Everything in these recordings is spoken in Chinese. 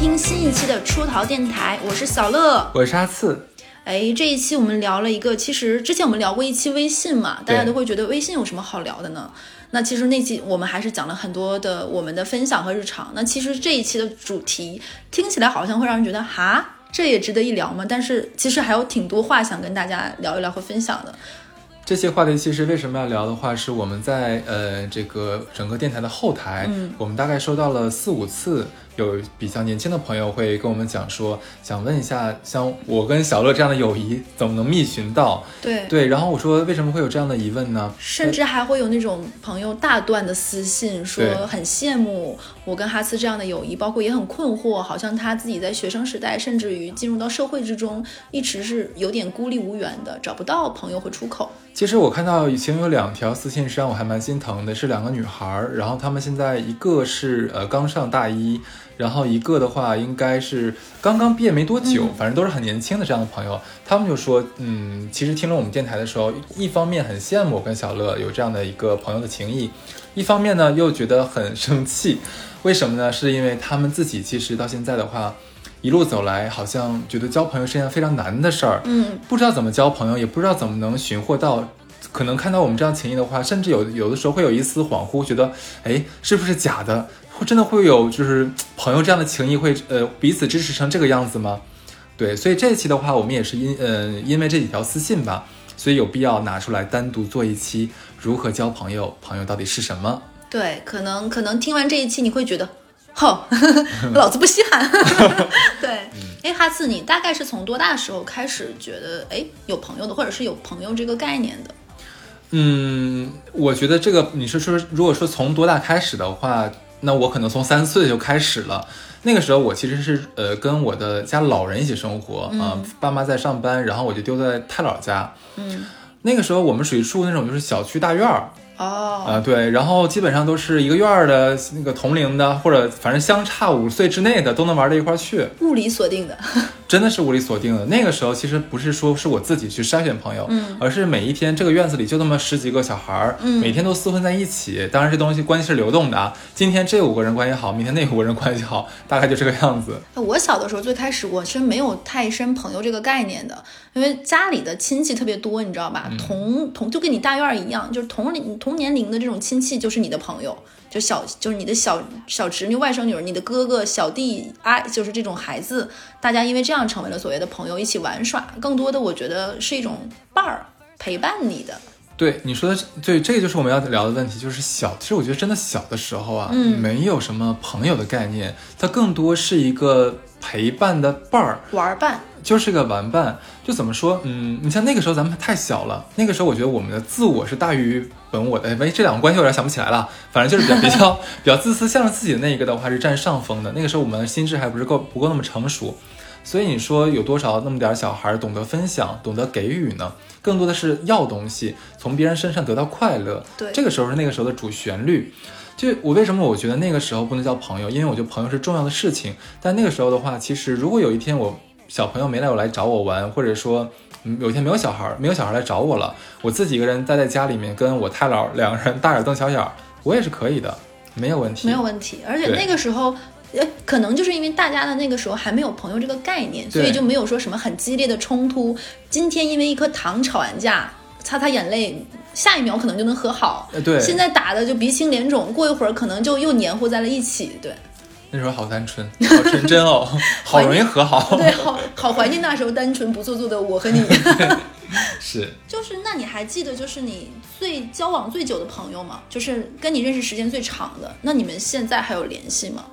听新一期的出逃电台，我是小乐，我是阿次。哎，这一期我们聊了一个，其实之前我们聊过一期微信嘛，大家都会觉得微信有什么好聊的呢？那其实那期我们还是讲了很多的我们的分享和日常。那其实这一期的主题听起来好像会让人觉得哈，这也值得一聊吗？但是其实还有挺多话想跟大家聊一聊和分享的。这些话题其实为什么要聊的话，是我们在呃这个整个电台的后台，嗯，我们大概收到了四五次。有比较年轻的朋友会跟我们讲说，想问一下，像我跟小乐这样的友谊怎么能觅寻到？对对，然后我说为什么会有这样的疑问呢？甚至还会有那种朋友大段的私信说很羡慕我跟哈斯这样的友谊，包括也很困惑，好像他自己在学生时代，甚至于进入到社会之中，一直是有点孤立无援的，找不到朋友和出口。其实我看到以前有两条私信，是让我还蛮心疼的，是两个女孩，然后她们现在一个是呃刚上大一。然后一个的话，应该是刚刚毕业没多久，反正都是很年轻的这样的朋友，他们就说，嗯，其实听了我们电台的时候，一方面很羡慕我跟小乐有这样的一个朋友的情谊，一方面呢又觉得很生气，为什么呢？是因为他们自己其实到现在的话，一路走来，好像觉得交朋友是件非常难的事儿，嗯，不知道怎么交朋友，也不知道怎么能寻获到，可能看到我们这样情谊的话，甚至有有的时候会有一丝恍惚，觉得，哎，是不是假的？真的会有就是朋友这样的情谊会呃彼此支持成这个样子吗？对，所以这一期的话，我们也是因呃因为这几条私信吧，所以有必要拿出来单独做一期如何交朋友，朋友到底是什么？对，可能可能听完这一期你会觉得，哼，老子不稀罕。对，哎，哈次，你大概是从多大时候开始觉得哎有朋友的，或者是有朋友这个概念的？嗯，我觉得这个你是说如果说从多大开始的话。那我可能从三岁就开始了，那个时候我其实是呃跟我的家老人一起生活啊，爸妈在上班，然后我就丢在太姥家。嗯，那个时候我们属于住那种就是小区大院儿。哦，啊对，然后基本上都是一个院儿的那个同龄的，或者反正相差五岁之内的都能玩到一块儿去。物理锁定的，真的是物理锁定的。那个时候其实不是说是我自己去筛选朋友，嗯，而是每一天这个院子里就那么十几个小孩儿，嗯，每天都厮混在一起。当然这东西关系是流动的啊，今天这五个人关系好，明天那五个人关系好，大概就这个样子。我小的时候最开始我是没有太深朋友这个概念的，因为家里的亲戚特别多，你知道吧？同同就跟你大院一样，就是同龄同年龄。的这种亲戚就是你的朋友，就小就是你的小小侄女、外甥女儿，你的哥哥、小弟啊，就是这种孩子，大家因为这样成为了所谓的朋友，一起玩耍。更多的，我觉得是一种伴儿陪伴你的。对你说的，对，这个就是我们要聊的问题，就是小。其实我觉得真的小的时候啊，嗯，没有什么朋友的概念，它更多是一个陪伴的伴儿，玩伴。就是个玩伴，就怎么说，嗯，你像那个时候咱们太小了，那个时候我觉得我们的自我是大于本我的，哎，这两个关系有点想不起来了，反正就是比较比较比较自私，向着自己的那一个的话是占上风的。那个时候我们的心智还不是够不够那么成熟，所以你说有多少那么点小孩懂得分享，懂得给予呢？更多的是要东西，从别人身上得到快乐。对，这个时候是那个时候的主旋律。就我为什么我觉得那个时候不能叫朋友，因为我觉得朋友是重要的事情。但那个时候的话，其实如果有一天我。小朋友没来，我来找我玩，或者说，有一天没有小孩，没有小孩来找我了，我自己一个人待在家里面，跟我太姥两个人大眼瞪小眼，我也是可以的，没有问题，没有问题。而且那个时候，呃，可能就是因为大家的那个时候还没有朋友这个概念，所以就没有说什么很激烈的冲突。今天因为一颗糖吵完架，擦擦眼泪，下一秒可能就能和好。对，现在打的就鼻青脸肿，过一会儿可能就又黏糊在了一起。对。那时候好单纯，好纯真哦，好容易和好。对，好好怀念那时候单纯不做作的我和你。是，就是，那你还记得就是你最交往最久的朋友吗？就是跟你认识时间最长的，那你们现在还有联系吗？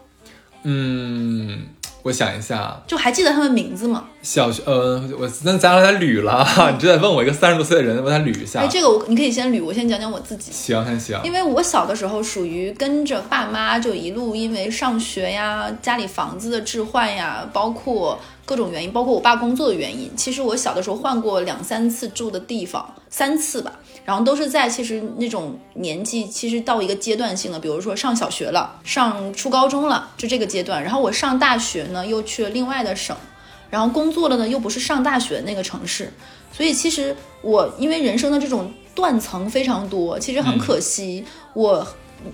嗯。我想一下，就还记得他们名字吗？小学，呃，我那咱俩捋了，你就得问我一个三十多岁的人，我他捋一下。哎，这个我你可以先捋，我先讲讲我自己。行，行行。因为我小的时候属于跟着爸妈，就一路因为上学呀、家里房子的置换呀，包括各种原因，包括我爸工作的原因，其实我小的时候换过两三次住的地方，三次吧。然后都是在其实那种年纪，其实到一个阶段性的，比如说上小学了，上初高中了，就这个阶段。然后我上大学呢，又去了另外的省，然后工作了呢，又不是上大学那个城市。所以其实我因为人生的这种断层非常多，其实很可惜。我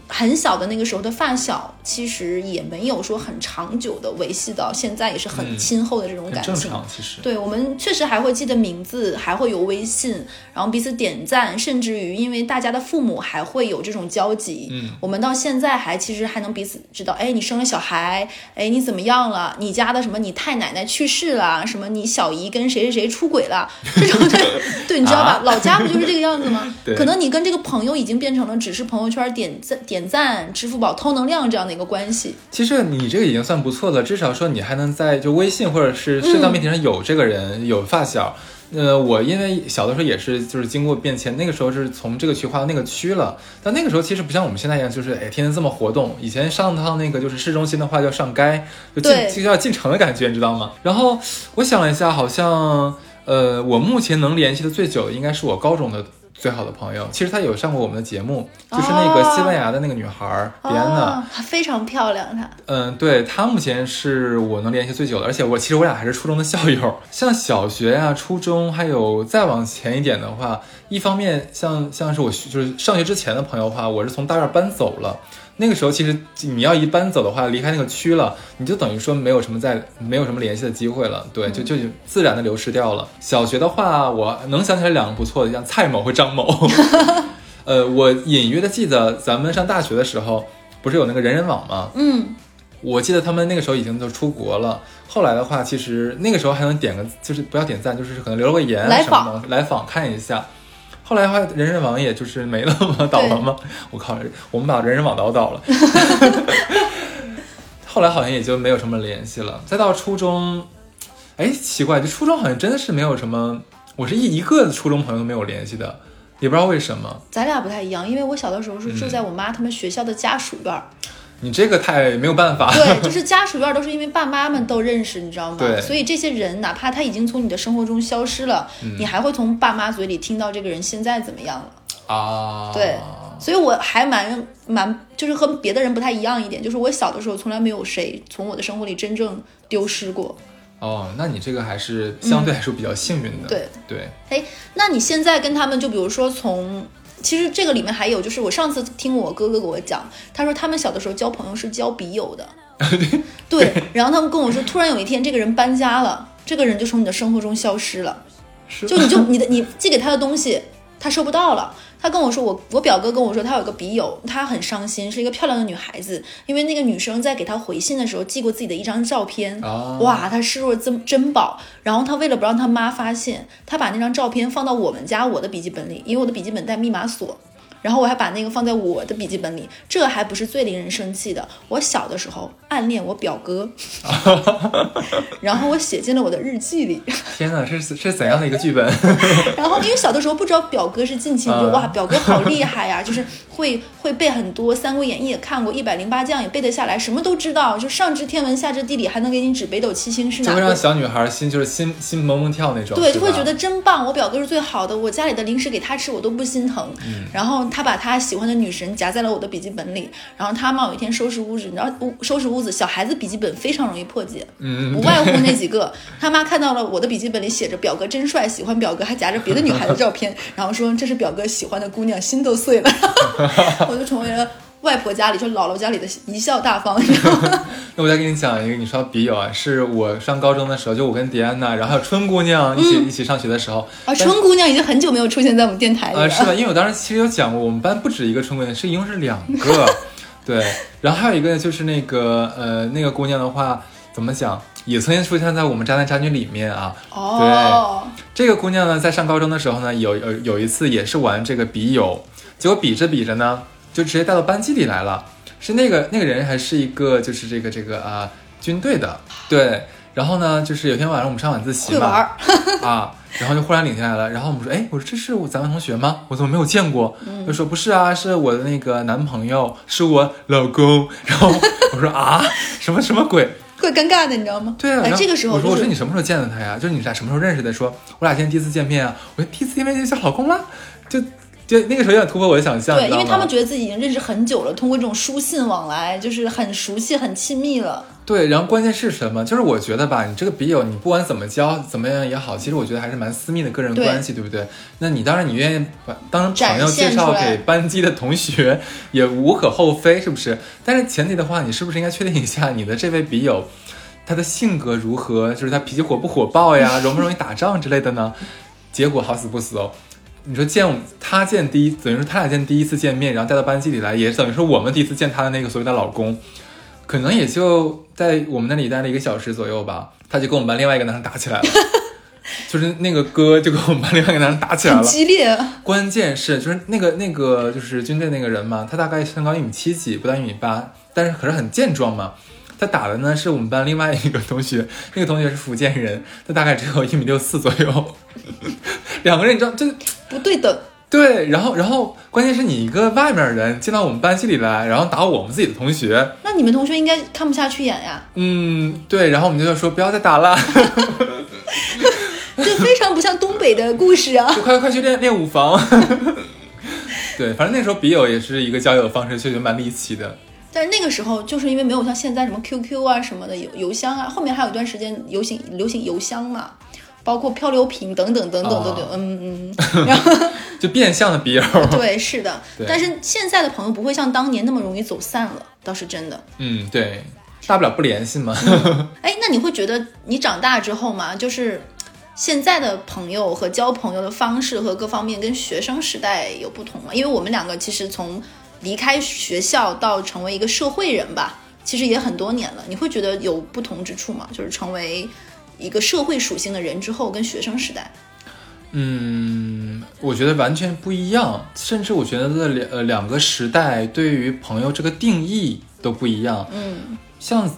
很小的那个时候的发小，其实也没有说很长久的维系到现在，也是很亲厚的这种感情。很正常，其实。对我们确实还会记得名字，还会有微信，然后彼此点赞，甚至于因为大家的父母还会有这种交集。嗯，我们到现在还其实还能彼此知道，哎，你生了小孩，哎，你怎么样了？你家的什么？你太奶奶去世了？什么？你小姨跟谁谁谁出轨了？这种对，对，你知道吧？老家不就是这个样子吗？可能你跟这个朋友已经变成了只是朋友圈点赞、点赞、支付宝偷能量这样的一个关系。其实你这个已经算不错了，至少说你还能在就微信或者是社交媒体上有这个人，有发小。呃，我因为小的时候也是，就是经过变迁，那个时候是从这个区划到那个区了。但那个时候其实不像我们现在一样，就是哎天天这么活动。以前上趟那个就是市中心的话，叫上街，就进就要进城的感觉，你知道吗？然后我想了一下，好像呃，我目前能联系的最久的应该是我高中的。最好的朋友，其实她有上过我们的节目，就是那个西班牙的那个女孩迪安娜，非常漂亮。她，嗯，对，她目前是我能联系最久的，而且我其实我俩还是初中的校友。像小学呀、初中，还有再往前一点的话，一方面像像是我就是上学之前的朋友的话，我是从大院搬走了。那个时候，其实你要一搬走的话，离开那个区了，你就等于说没有什么在，没有什么联系的机会了。对，就就自然的流失掉了。小学的话，我能想起来两个不错的，像蔡某和张某。呃，我隐约的记得咱们上大学的时候，不是有那个人人网吗？嗯，我记得他们那个时候已经都出国了。后来的话，其实那个时候还能点个，就是不要点赞，就是可能留了个言，来访，来访看一下。后来的话，人人网也就是没了吗？倒了吗？我靠，我们把人人网倒倒了。后来好像也就没有什么联系了。再到初中，哎，奇怪，就初中好像真的是没有什么，我是一一个初中朋友都没有联系的，也不知道为什么。咱俩不太一样，因为我小的时候是住在我妈他们学校的家属院。你这个太没有办法。对，就是家属院都是因为爸妈们都认识，你知道吗？对。所以这些人哪怕他已经从你的生活中消失了，你还会从爸妈嘴里听到这个人现在怎么样了啊？对。所以我还蛮蛮，就是和别的人不太一样一点，就是我小的时候从来没有谁从我的生活里真正丢失过。哦，那你这个还是相对来说比较幸运的。对对。哎，那你现在跟他们，就比如说从。其实这个里面还有，就是我上次听我哥哥给我讲，他说他们小的时候交朋友是交笔友的，对。然后他们跟我说，突然有一天这个人搬家了，这个人就从你的生活中消失了，就你就你的你寄给他的东西，他收不到了。他跟我说，我我表哥跟我说，他有个笔友，他很伤心，是一个漂亮的女孩子，因为那个女生在给他回信的时候寄过自己的一张照片，哇，他视若珍珍宝。然后他为了不让他妈发现，他把那张照片放到我们家我的笔记本里，因为我的笔记本带密码锁。然后我还把那个放在我的笔记本里，这还不是最令人生气的。我小的时候暗恋我表哥，然后我写进了我的日记里。天哪，这是是怎样的一个剧本？然后因为小的时候不知道表哥是近亲，就哇，表哥好厉害呀，就是会会背很多《三国演义》也看过，《一百零八将》也背得下来，什么都知道，就上知天文下知地理，还能给你指北斗七星是哪？就会让小女孩心就是心心萌萌跳那种。对，就会觉得真棒，我表哥是最好的，我家里的零食给他吃我都不心疼。嗯，然后。他把他喜欢的女神夹在了我的笔记本里，然后他妈有一天收拾屋子，你知道，屋收拾屋子，小孩子笔记本非常容易破解，嗯，不外乎那几个。他妈看到了我的笔记本里写着“表哥真帅”，喜欢表哥，还夹着别的女孩的照片，然后说这是表哥喜欢的姑娘，心都碎了，我就成为了。外婆家里，就姥姥家里的贻笑大方，你知道吗？那我再给你讲一个，你说笔友啊，是我上高中的时候，就我跟迪安娜，然后还有春姑娘一起一起上学的时候啊。春姑娘已经很久没有出现在我们电台里了。是的，因为我当时其实有讲过，我们班不止一个春姑娘，是一共是两个。对，然后还有一个就是那个呃那个姑娘的话，怎么讲，也曾经出现在我们渣男渣女里面啊。哦。对，这个姑娘呢，在上高中的时候呢，有有有一次也是玩这个笔友，结果比着比着呢。就直接带到班级里来了，是那个那个人还是一个就是这个这个啊军队的对，然后呢就是有天晚上我们上晚自习嘛啊，然后就忽然领进来了，然后我们说哎我说这是咱们同学吗？我怎么没有见过？他说不是啊，是我的那个男朋友，是我老公。然后我说啊什么什么鬼？怪尴尬的你知道吗？对啊，这个时候我说我说你什么时候见的他呀？就是你俩什么时候认识的？说我俩今天第一次见面啊，我说第一次见面就叫老公了，就。就那个时候有点突破我的想象，对，因为他们觉得自己已经认识很久了，通过这种书信往来，就是很熟悉、很亲密了。对，然后关键是什么？就是我觉得吧，你这个笔友，你不管怎么交，怎么样也好，其实我觉得还是蛮私密的个人关系，对不对？那你当然你愿意把当朋友介绍给班级的同学，也无可厚非，是不是？但是前提的话，你是不是应该确定一下你的这位笔友，他的性格如何？就是他脾气火不火爆呀，容不容易打仗之类的呢？结果好死不死哦。你说见他见第一，等于说他俩见第一次见面，然后带到班级里来，也等于说我们第一次见他的那个所谓的老公，可能也就在我们那里待了一个小时左右吧，他就跟我们班另外一个男生打起来了，就是那个哥就跟我们班另外一个男生打起来了。激烈，关键是就是那个那个就是军队那个人嘛，他大概身高一米七几，不到一米八，但是可是很健壮嘛。他打的呢是我们班另外一个同学，那个同学是福建人，他大概只有一米六四左右。两个人你知道这不对等。对，然后然后关键是你一个外面人进到我们班级里来，然后打我们自己的同学，那你们同学应该看不下去眼呀，嗯，对，然后我们就说不要再打了，这非常不像东北的故事啊。就快快去练练舞房。对，反正那时候笔友也是一个交友方式，确实蛮离奇的。但是那个时候，就是因为没有像现在什么 QQ 啊什么的邮邮箱啊，后面还有一段时间流行流行邮箱嘛，包括漂流瓶等等等等等等，哦嗯嗯，然后就变相的笔友。对，是的对，但是现在的朋友不会像当年那么容易走散了，倒是真的。嗯，对，大不了不联系嘛。哎，那你会觉得你长大之后嘛，就是现在的朋友和交朋友的方式和各方面跟学生时代有不同吗？因为我们两个其实从离开学校到成为一个社会人吧，其实也很多年了。你会觉得有不同之处吗？就是成为一个社会属性的人之后，跟学生时代，嗯，我觉得完全不一样，甚至我觉得两呃两个时代对于朋友这个定义都不一样。嗯像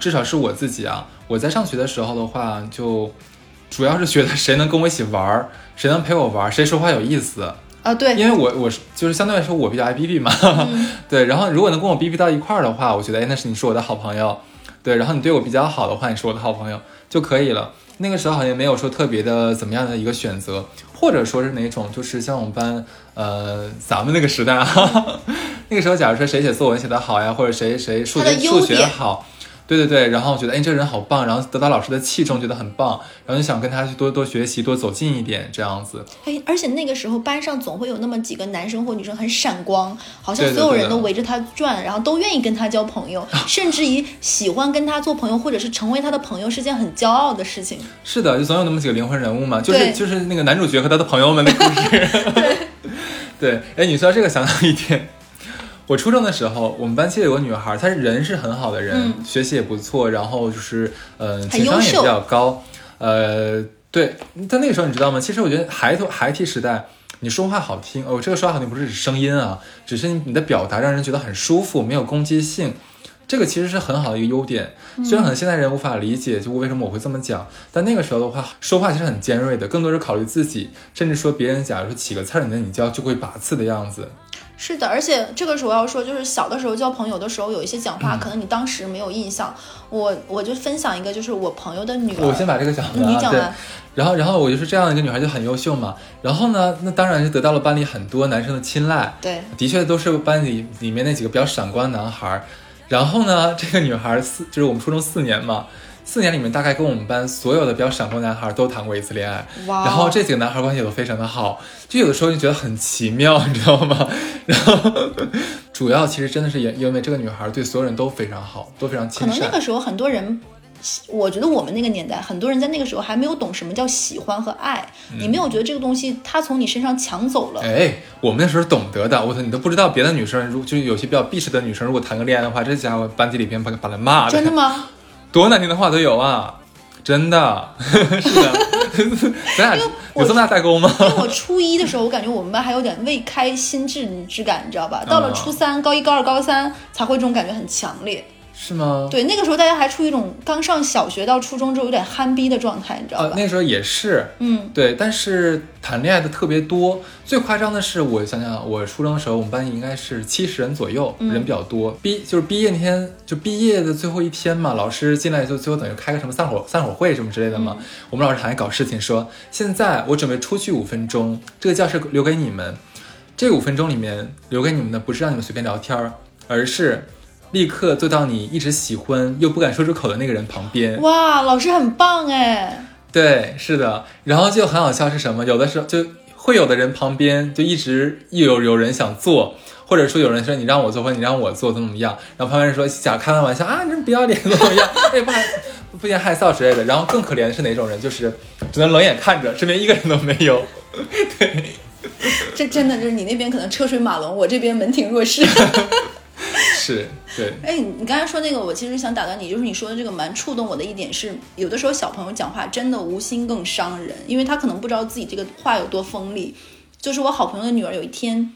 至少是我自己啊，我在上学的时候的话，就主要是觉得谁能跟我一起玩儿，谁能陪我玩儿，谁说话有意思。啊，对，因为我我是就是相对来说我比较爱逼逼嘛，对，然后如果能跟我逼逼到一块儿的话，我觉得哎那是你是我的好朋友，对，然后你对我比较好的话，你是我的好朋友就可以了。那个时候好像没有说特别的怎么样的一个选择，或者说是哪种，就是像我们班呃咱们那个时代啊，那个时候假如说谁写作文写得好呀，或者谁谁数学数学点好。对对对，然后我觉得哎，这个人好棒，然后得到老师的器重，觉得很棒，然后就想跟他去多多学习，多走近一点，这样子。哎，而且那个时候班上总会有那么几个男生或女生很闪光，好像所有人都围着他转，然后都愿意跟他交朋友，甚至于喜欢跟他做朋友，或者是成为他的朋友是件很骄傲的事情。是的，就总有那么几个灵魂人物嘛，就是就是那个男主角和他的朋友们的故事。对，哎，你说到这个想到一点，我初中的时候，我们班其实有个女孩，她人是很好的人，嗯学习也不错，然后就是呃情商也比较高，呃，对，但那个时候你知道吗？其实我觉得孩童孩提时代。你说话好听哦，这个说话好听不是指声音啊，只是你的表达让人觉得很舒服，没有攻击性，这个其实是很好的一个优点。虽然可能现在人无法理解，就为什么我会这么讲，但那个时候的话，说话其实很尖锐的，更多是考虑自己，甚至说别人假如说起个刺儿，你的你就要就会拔刺的样子。是的，而且这个时候要说，就是小的时候交朋友的时候，有一些讲嗯话可能你当时没有印象。我我就分享一个，就是我朋友的女儿，我先把这个讲完、啊，你讲完。然后，然后我就是这样的一个女孩，就很优秀嘛。然后呢，那当然就得到了班里很多男生的青睐。对，的确都是班里里面那几个比较闪光的男孩儿。然后呢，这个女孩儿四就是我们初中四年嘛，四年里面大概跟我们班所有的比较闪光男孩儿都谈过一次恋爱。哇哦然后这几个男孩儿关系都非常的好，就有的时候就觉得很奇妙，你知道吗？然后主要其实真的是也因为这个女孩儿对所有人都非常好，都非常亲善可能那个。时候很多人。我觉得我们那个年代，很多人在那个时候还没有懂什么叫喜欢和爱，你没有觉得这个东西他从你身上抢走了，嗯哎，我们那时候懂得的，我操，你都不知道别的女生，如就是有些比较避世的女生，如果谈个恋爱的话，这家伙班级里边把把他骂的，真的吗？多难听的话都有啊，真的，是的，咱俩有这么大代沟吗？因为我初一的时候，我感觉我们班还有点未开心智之感，你知道吧？到了嗯初三、高一、高二、高三，才会这种感觉很强烈。是吗？对，那个时候大家还处于一种刚上小学到初中之后有点憨逼的状态，你知道呃，吧？那时候也是，嗯，对，但是谈恋爱的特别多。最夸张的是，我想想，我初中的时候，我们班应该是七十人左右，嗯人比较多。毕就是毕业那天，就毕业的最后一天嘛，老师进来就最后等于开个什么散伙散伙会什么之类的嘛。我们老师还搞事情说，现在我准备出去五分钟，这个教室留给你们。这五分钟里面留给你们的不是让你们随便聊天儿，而是立刻坐到你一直喜欢又不敢说出口的那个人旁边。哇，老师很棒哎！对，是的，然后就很好笑是什么？有的时候就会有的人旁边就一直有有人想坐，或者说有人说你让我坐，或者你让我坐，怎么怎么样？然后旁边人说想开玩笑啊，你这不要脸怎么怎么样？哎，不害不嫌害臊之类的。然后更可怜的是哪种人？就是只能冷眼看着，身边一个人都没有。对，这真的就是你那边可能车水马龙，我这边门庭若市。是，对。哎，你刚才说那个，我其实想打断你，就是你说的这个蛮触动我的一点是，有的时候小朋友讲话真的无心更伤人，因为他可能不知道自己这个话有多锋利。就是我好朋友的女儿有一天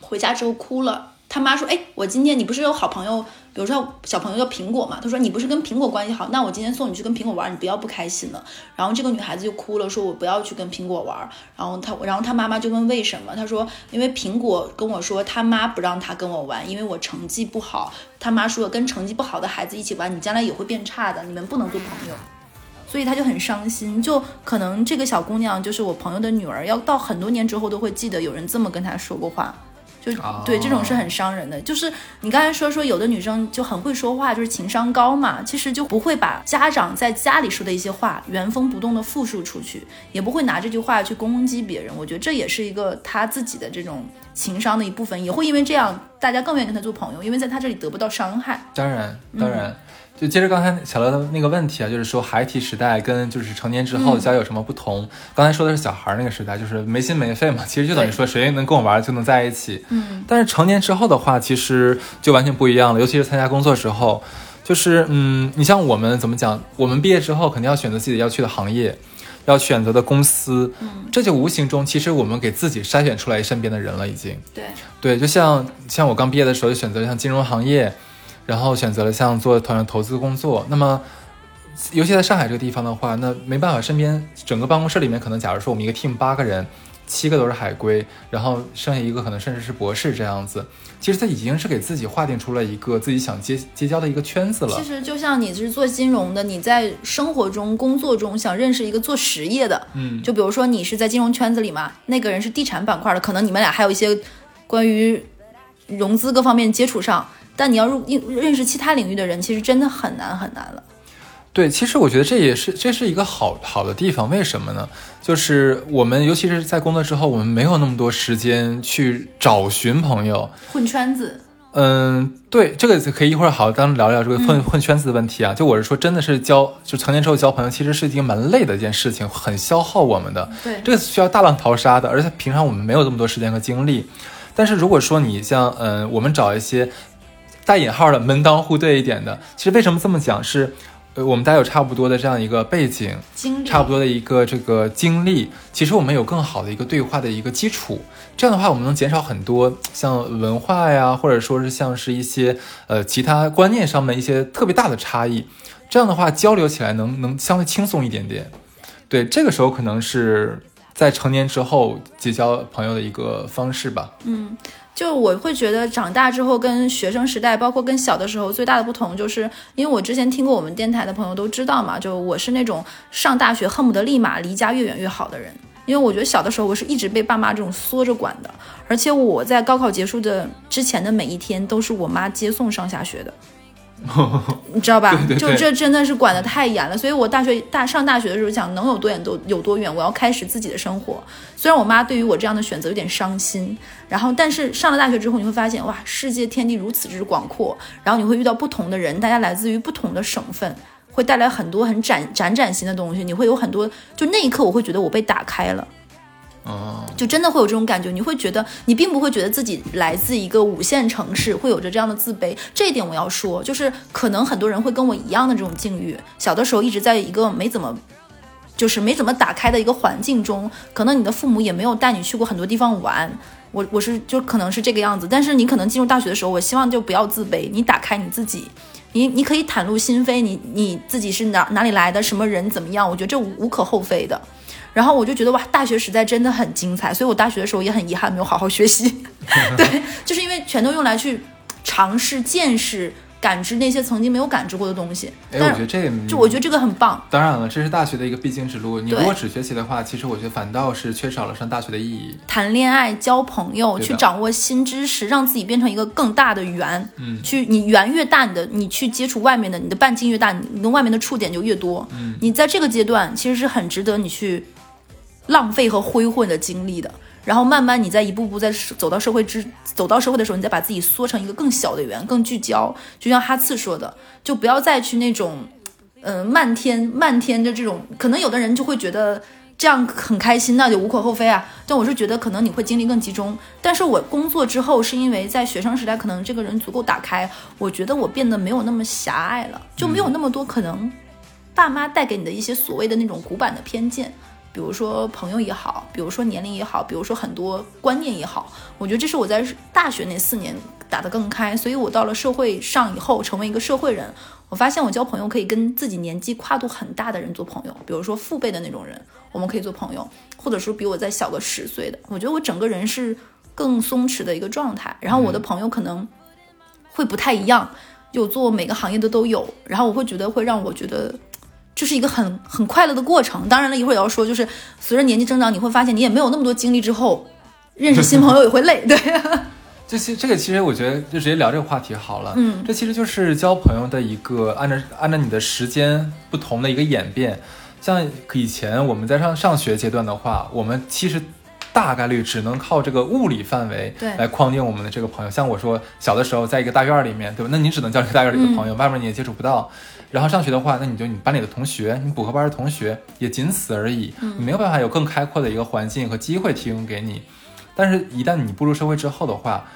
回家之后哭了。他妈说：“哎，我今天你不是有好朋友，比如说小朋友叫苹果嘛？他说你不是跟苹果关系好，那我今天送你去跟苹果玩，你不要不开心了。然后这个女孩子就哭了，说我不要去跟苹果玩。然后他，然后他妈妈就问为什么？他说因为苹果跟我说他妈不让他跟我玩，因为我成绩不好。他妈说跟成绩不好的孩子一起玩，你将来也会变差的，你们不能做朋友。所以他就很伤心。就可能这个小姑娘就是我朋友的女儿，要到很多年之后都会记得有人这么跟她说过话。”就对这种是很伤人的，就是你刚才说说有的女生就很会说话，就是情商高嘛，其实就不会把家长在家里说的一些话原封不动的复述出去，也不会拿这句话去攻击别人。我觉得这也是一个她自己的这种情商的一部分，也会因为这样大家更愿意跟她做朋友，因为在她这里得不到伤害。当然，当然。就接着刚才小乐的那个问题啊，就是说孩提时代跟就是成年之后交友有什么不同？刚才说的是小孩那个时代，就是没心没肺嘛，其实就等于说谁能跟我玩就能在一起。嗯，但是成年之后的话，其实就完全不一样了，尤其是参加工作之后，就是嗯，你像我们怎么讲？我们毕业之后肯定要选择自己要去的行业，要选择的公司，嗯，这就无形中其实我们给自己筛选出来身边的人了，已经。对对，就像像我刚毕业的时候就选择像金融行业。然后选择了像做同样投资工作，那么，尤其在上海这个地方的话，那没办法，身边整个办公室里面可能，假如说我们一个 team 八个人，七个都是海归，然后剩下一个可能甚至是博士这样子，其实他已经是给自己划定出了一个自己想结结交的一个圈子了。其实就像你是做金融的，你在生活中、工作中想认识一个做实业的，嗯，就比如说你是在金融圈子里嘛，那个人是地产板块的，可能你们俩还有一些关于融资各方面接触上。但你要入认识其他领域的人，其实真的很难很难了。对，其实我觉得这也是这是一个好好的地方。为什么呢？就是我们尤其是在工作之后，我们没有那么多时间去找寻朋友、混圈子。嗯，对，这个可以一会儿好单聊聊这个混混圈子的问题啊。就我是说，真的是交就成年之后交朋友，其实是一件蛮累的一件事情，很消耗我们的。对，这个需要大浪淘沙的，而且平常我们没有这么多时间和精力。但是如果说你像嗯，我们找一些。带引号的门当户对一点的，其实为什么这么讲是，呃，我们大家有差不多的这样一个背景，经历，差不多的一个这个经历，其实我们有更好的一个对话的一个基础。这样的话，我们能减少很多像文化呀，或者说是像是一些呃其他观念上面一些特别大的差异。这样的话，交流起来能能相对轻松一点点。对，这个时候可能是在成年之后结交朋友的一个方式吧。嗯。就我会觉得长大之后跟学生时代，包括跟小的时候最大的不同，就是因为我之前听过我们电台的朋友都知道嘛，就我是那种上大学恨不得立马离家越远越好的人，因为我觉得小的时候我是一直被爸妈这种缩着管的，而且我在高考结束的之前的每一天都是我妈接送上下学的。你知道吧？就这真的是管得太严了，所以我大学大上大学的时候想能有多远都有多远，我要开始自己的生活。虽然我妈对于我这样的选择有点伤心，然后但是上了大学之后，你会发现哇，世界天地如此之广阔，然后你会遇到不同的人，大家来自于不同的省份，会带来很多很崭崭崭新的东西。你会有很多，就那一刻我会觉得我被打开了。哦，就真的会有这种感觉，你会觉得你并不会觉得自己来自一个五线城市，会有着这样的自卑。这一点我要说，就是可能很多人会跟我一样的这种境遇，小的时候一直在一个没怎么，就是没怎么打开的一个环境中，可能你的父母也没有带你去过很多地方玩。我我是就可能是这个样子，但是你可能进入大学的时候，我希望就不要自卑，你打开你自己，你你可以袒露心扉，你你自己是哪哪里来的，什么人怎么样，我觉得这无可厚非的。然后我就觉得哇，大学时代真的很精彩，所以我大学的时候也很遗憾没有好好学习。对，就是因为全都用来去尝试、见识感知那些曾经没有感知过的东西。哎，我觉得这个，就我觉得这个很棒。当然了，这是大学的一个必经之路。你如果只学习的话，其实我觉得反倒是缺少了上大学的意义。谈恋爱、交朋友，去掌握新知识，让自己变成一个更大的圆。嗯去你圆越大，你的你去接触外面的，你的半径越大，你你跟外面的触点就越多。嗯你在这个阶段其实是很值得你去浪费和挥霍的精力的。然后慢慢你再一步步在走到社会之走到社会的时候，你再把自己缩成一个更小的圆，更聚焦。就像哈次说的，就不要再去那种，嗯、漫天漫天的这种，可能有的人就会觉得这样很开心，那就无可厚非啊。但我是觉得可能你会精力更集中。但是我工作之后，是因为在学生时代，可能这个人足够打开，我觉得我变得没有那么狭隘了，就没有那么多可能爸妈带给你的一些所谓的那种古板的偏见。比如说朋友也好，比如说年龄也好，比如说很多观念也好，我觉得这是我在大学那四年打得更开，所以我到了社会上以后，成为一个社会人，我发现我交朋友可以跟自己年纪跨度很大的人做朋友，比如说父辈的那种人，我们可以做朋友，或者说比我再小个十岁的，我觉得我整个人是更松弛的一个状态，然后我的朋友可能会不太一样，有做每个行业的都有，然后我会觉得会让我觉得。这是一个很很快乐的过程。当然了，一会儿也要说，就是随着年纪增长，你会发现你也没有那么多精力，之后认识新朋友也会累。对，这其这个其实我觉得就直接聊这个话题好了。嗯这其实就是交朋友的一个按照按照你的时间不同的一个演变。像以前我们在上上学阶段的话，我们其实大概率只能靠这个物理范围对来框定我们的这个朋友。像我说小的时候在一个大院儿里面，对吧？那你只能交这个大院儿里的朋友，外面你也接触不到。然后上学的话，那你就你班里的同学，你补课班的同学，也仅此而已。你没有办法有更开阔的一个环境和机会提供给你。但是，一旦你步入社会之后的话，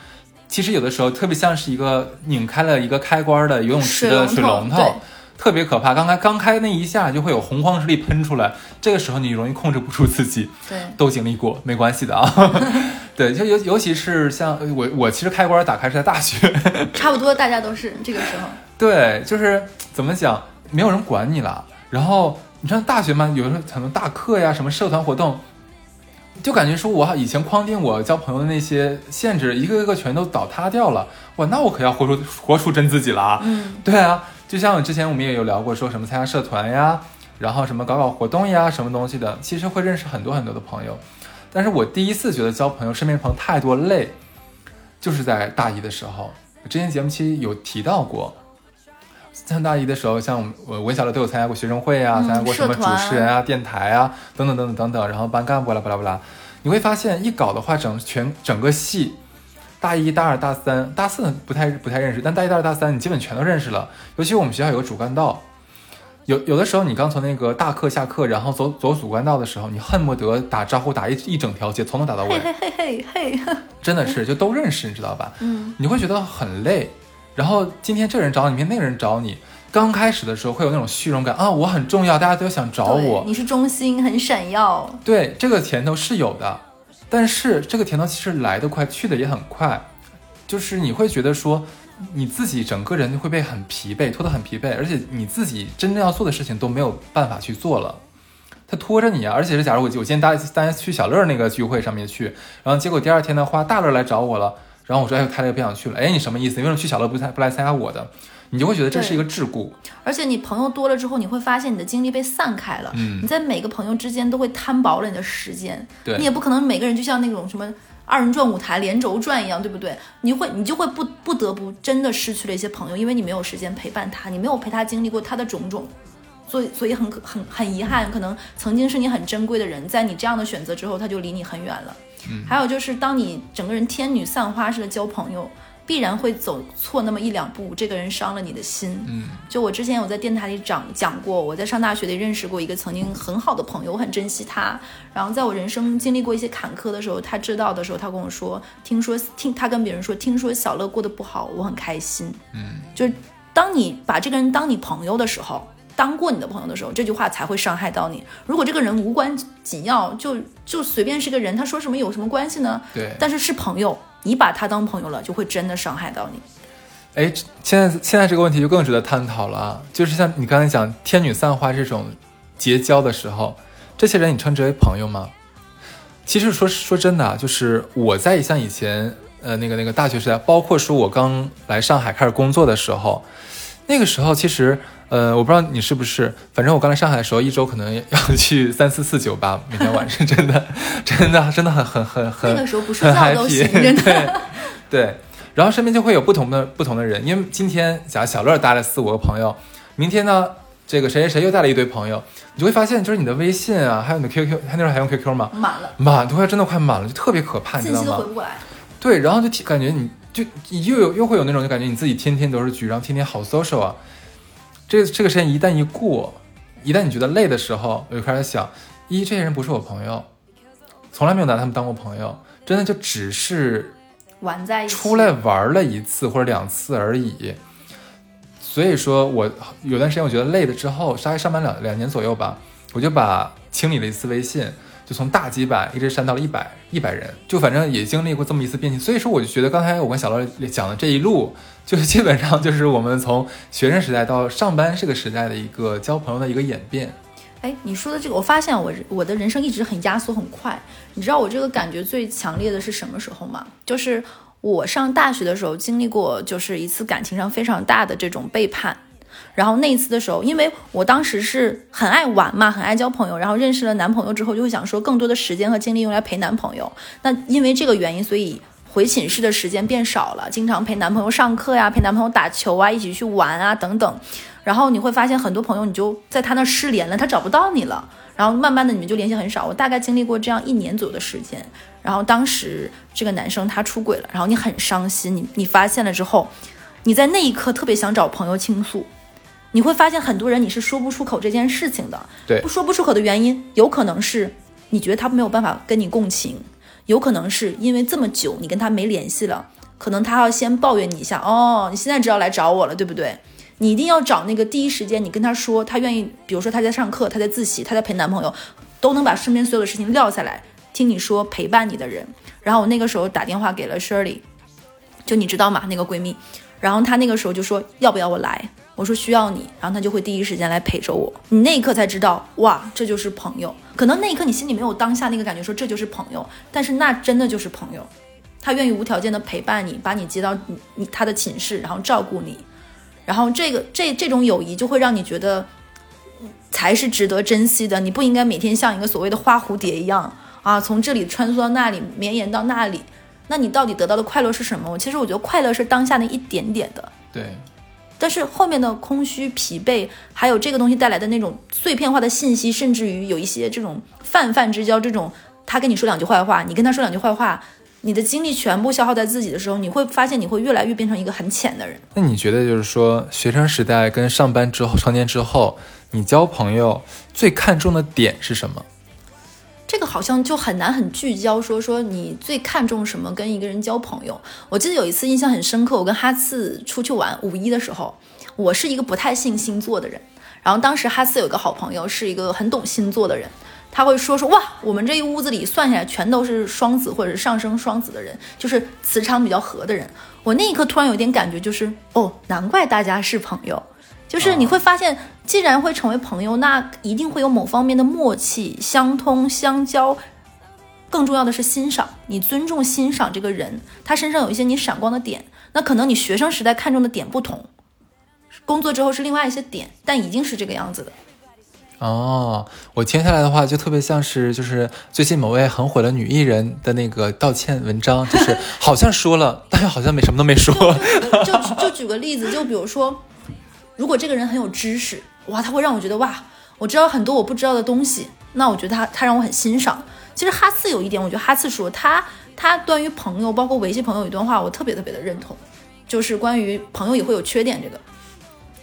其实有的时候特别像是一个拧开了一个开关的游泳池的水水龙头龙头，特别可怕。刚开刚开那一下就会有洪荒之力喷出来，这个时候你容易控制不住自己。对，都经历过，没关系的啊。对，就尤尤其是像我，我其实开关打开是在大学。差不多大家都是这个时候。对，就是怎么讲，没有人管你了。然后你上大学嘛，有时候很多大课呀，什么社团活动，就感觉说我以前框定我交朋友的那些限制，一个一个全都倒塌掉了。哇，那我可要活出活出真自己了啊！嗯，对啊，就像之前我们也有聊过，说什么参加社团呀，然后什么搞搞活动呀，什么东西的，其实会认识很多很多的朋友。但是我第一次觉得交朋友、身边朋友太多累，就是在大一的时候。之前节目期有提到过，上大一的时候，像我文小乐都有参加过学生会啊，嗯参加过什么主持人啊、电台啊等等等等等等，然后班干部巴拉巴拉巴拉，你会发现一搞的话，整全整个系。大一、大二、大三、大四不太不太认识，但大一、大二、大三你基本全都认识了。尤其我们学校有个主干道，有有的时候你刚从那个大课下课，然后走走主干道的时候，你恨不得打招呼打一一整条街，从头打到尾嘿，嘿嘿嘿嘿，真的是就都认识，你知道吧？嗯，你会觉得很累。然后今天这个人找你，明天那个人找你，刚开始的时候会有那种虚荣感啊，我很重要，大家都想找我。你是中心，很闪耀。对，这个甜头是有的，但是这个甜头其实来得快，去的也很快，就是你会觉得说。你自己整个人会被很疲惫，拖得很疲惫，而且你自己真正要做的事情都没有办法去做了，他拖着你啊！而且是假如我我今天大大家去小乐那个聚会上面去，然后结果第二天的话大乐来找我了，然后我说哎他这个不想去了，哎你什么意思？你为什么去小乐不参不来参加我的？你就会觉得这是一个桎梏，而且你朋友多了之后，你会发现你的精力被散开了。嗯你在每个朋友之间都会摊薄了你的时间。对你也不可能每个人就像那种什么二人转舞台连轴转一样，对不对？你会你就会不不得不真的失去了一些朋友，因为你没有时间陪伴他，你没有陪他经历过他的种种。所以，所以很可很很遗憾，可能曾经是你很珍贵的人，在你这样的选择之后，他就离你很远了。嗯还有就是，当你整个人天女散花似的交朋友，必然会走错那么一两步，这个人伤了你的心。嗯就我之前有在电台里讲讲过，我在上大学里认识过一个曾经很好的朋友，我很珍惜他。然后在我人生经历过一些坎坷的时候，他知道的时候，他跟我说，听说听他跟别人说，听说小乐过得不好，我很开心。嗯，就是当你把这个人当你朋友的时候。当过你的朋友的时候，这句话才会伤害到你。如果这个人无关紧要，就就随便是个人，他说什么有什么关系呢？对。但是是朋友，你把他当朋友了，就会真的伤害到你。哎，现在现在这个问题就更值得探讨了啊！就是像你刚才讲天女散花这种结交的时候，这些人你称之为朋友吗？其实说说真的啊，就是我在像以前呃那个那个大学时代，包括说我刚来上海开始工作的时候，那个时候其实呃我不知道你是不是，反正我刚来上海的时候，一周可能要去 三四次酒吧，每天晚上真的 真的真的很很很很那个时候不睡觉都行，真的 对对，然后身边就会有不同的不同的人，因为今天假如小乐带了四五个朋友，明天呢这个谁谁谁又带了一堆朋友，你就会发现就是你的微信啊，还有你的 QQ，他那时候还用 QQ 吗？满了，满都快真的快满了，就特别可怕，你知道吗回？不过来。对，然后就感觉你就你又有又会有那种就感觉你自己天天都是局，然后天天好 social 啊。这这个时间一旦一过，一旦你觉得累的时候，我就开始想，一这些人不是我朋友，从来没有拿他们当过朋友，真的就只是玩在一起，出来玩了一次或者两次而已。所以说我有段时间我觉得累了之后，大概上班两两年左右吧，我就把清理了一次微信，就从大几百一直删到了一百一百人，就反正也经历过这么一次变迁。所以说我就觉得刚才我跟小乐讲的这一路，就是基本上就是我们从学生时代到上班这个时代的一个交朋友的一个演变。哎，你说的这个，我发现我我的人生一直很压缩很快。你知道我这个感觉最强烈的是什么时候吗？就是我上大学的时候经历过，就是一次感情上非常大的这种背叛。然后那一次的时候，因为我当时是很爱玩嘛，很爱交朋友，然后认识了男朋友之后，就会想说更多的时间和精力用来陪男朋友。那因为这个原因，所以回寝室的时间变少了，经常陪男朋友上课呀，陪男朋友打球啊，一起去玩啊等等。然后你会发现很多朋友你就在他那失联了，他找不到你了。然后慢慢的你们就联系很少。我大概经历过这样一年左右的时间。然后当时这个男生他出轨了，然后你很伤心，你你发现了之后，你在那一刻特别想找朋友倾诉。你会发现很多人你是说不出口这件事情的，对不说不出口的原因，有可能是你觉得他没有办法跟你共情，有可能是因为这么久你跟他没联系了，可能他要先抱怨你一下，哦，你现在知道来找我了，对不对？你一定要找那个第一时间你跟他说，他愿意，比如说他在上课，他在自习，他在陪男朋友，都能把身边所有的事情撂下来，听你说陪伴你的人。然后我那个时候打电话给了 Shirley，就你知道吗？那个闺蜜，然后她那个时候就说要不要我来，我说需要你，然后他就会第一时间来陪着我。你那一刻才知道，哇，这就是朋友。可能那一刻你心里没有当下那个感觉，说这就是朋友，但是那真的就是朋友。他愿意无条件的陪伴你，把你接到你你他的寝室，然后照顾你，然后这个这这种友谊就会让你觉得才是值得珍惜的。你不应该每天像一个所谓的花蝴蝶一样啊，从这里穿梭到那里，绵延到那里。那你到底得到的快乐是什么？其实我觉得快乐是当下那一点点的，对，但是后面的空虚、疲惫，还有这个东西带来的那种碎片化的信息，甚至于有一些这种泛泛之交，这种他跟你说两句坏话，你跟他说两句坏话，你的精力全部消耗在自己的时候，你会发现你会越来越变成一个很浅的人。那你觉得就是说，学生时代跟上班之后、成年之后，你交朋友最看重的点是什么？这个好像就很难很聚焦，说说你最看重什么跟一个人交朋友。我记得有一次印象很深刻，我跟哈次出去玩，五一的时候，我是一个不太信星座的人，然后当时哈次有个好朋友是一个很懂星座的人，他会说说哇，我们这一屋子里算下来全都是双子或者是上升双子的人，就是磁场比较合的人。我那一刻突然有点感觉，就是哦，难怪大家是朋友。就是你会发现，既然会成为朋友，那一定会有某方面的默契、相通、相交。更重要的是欣赏，你尊重、欣赏这个人，他身上有一些你闪光的点。那可能你学生时代看重的点不同，工作之后是另外一些点，但一定是这个样子的。哦，我听下来的话，就特别像是就是最近某位很火的女艺人的那个道歉文章，就是好像说了，但又好像没什么都没说。就就举个例子，就比如说，如果这个人很有知识，哇，他会让我觉得哇，我知道很多我不知道的东西，那我觉得他他让我很欣赏。其实哈次有一点，我觉得哈次说他他关于朋友，包括维系朋友有一段话，我特别特别的认同，就是关于朋友也会有缺点这个。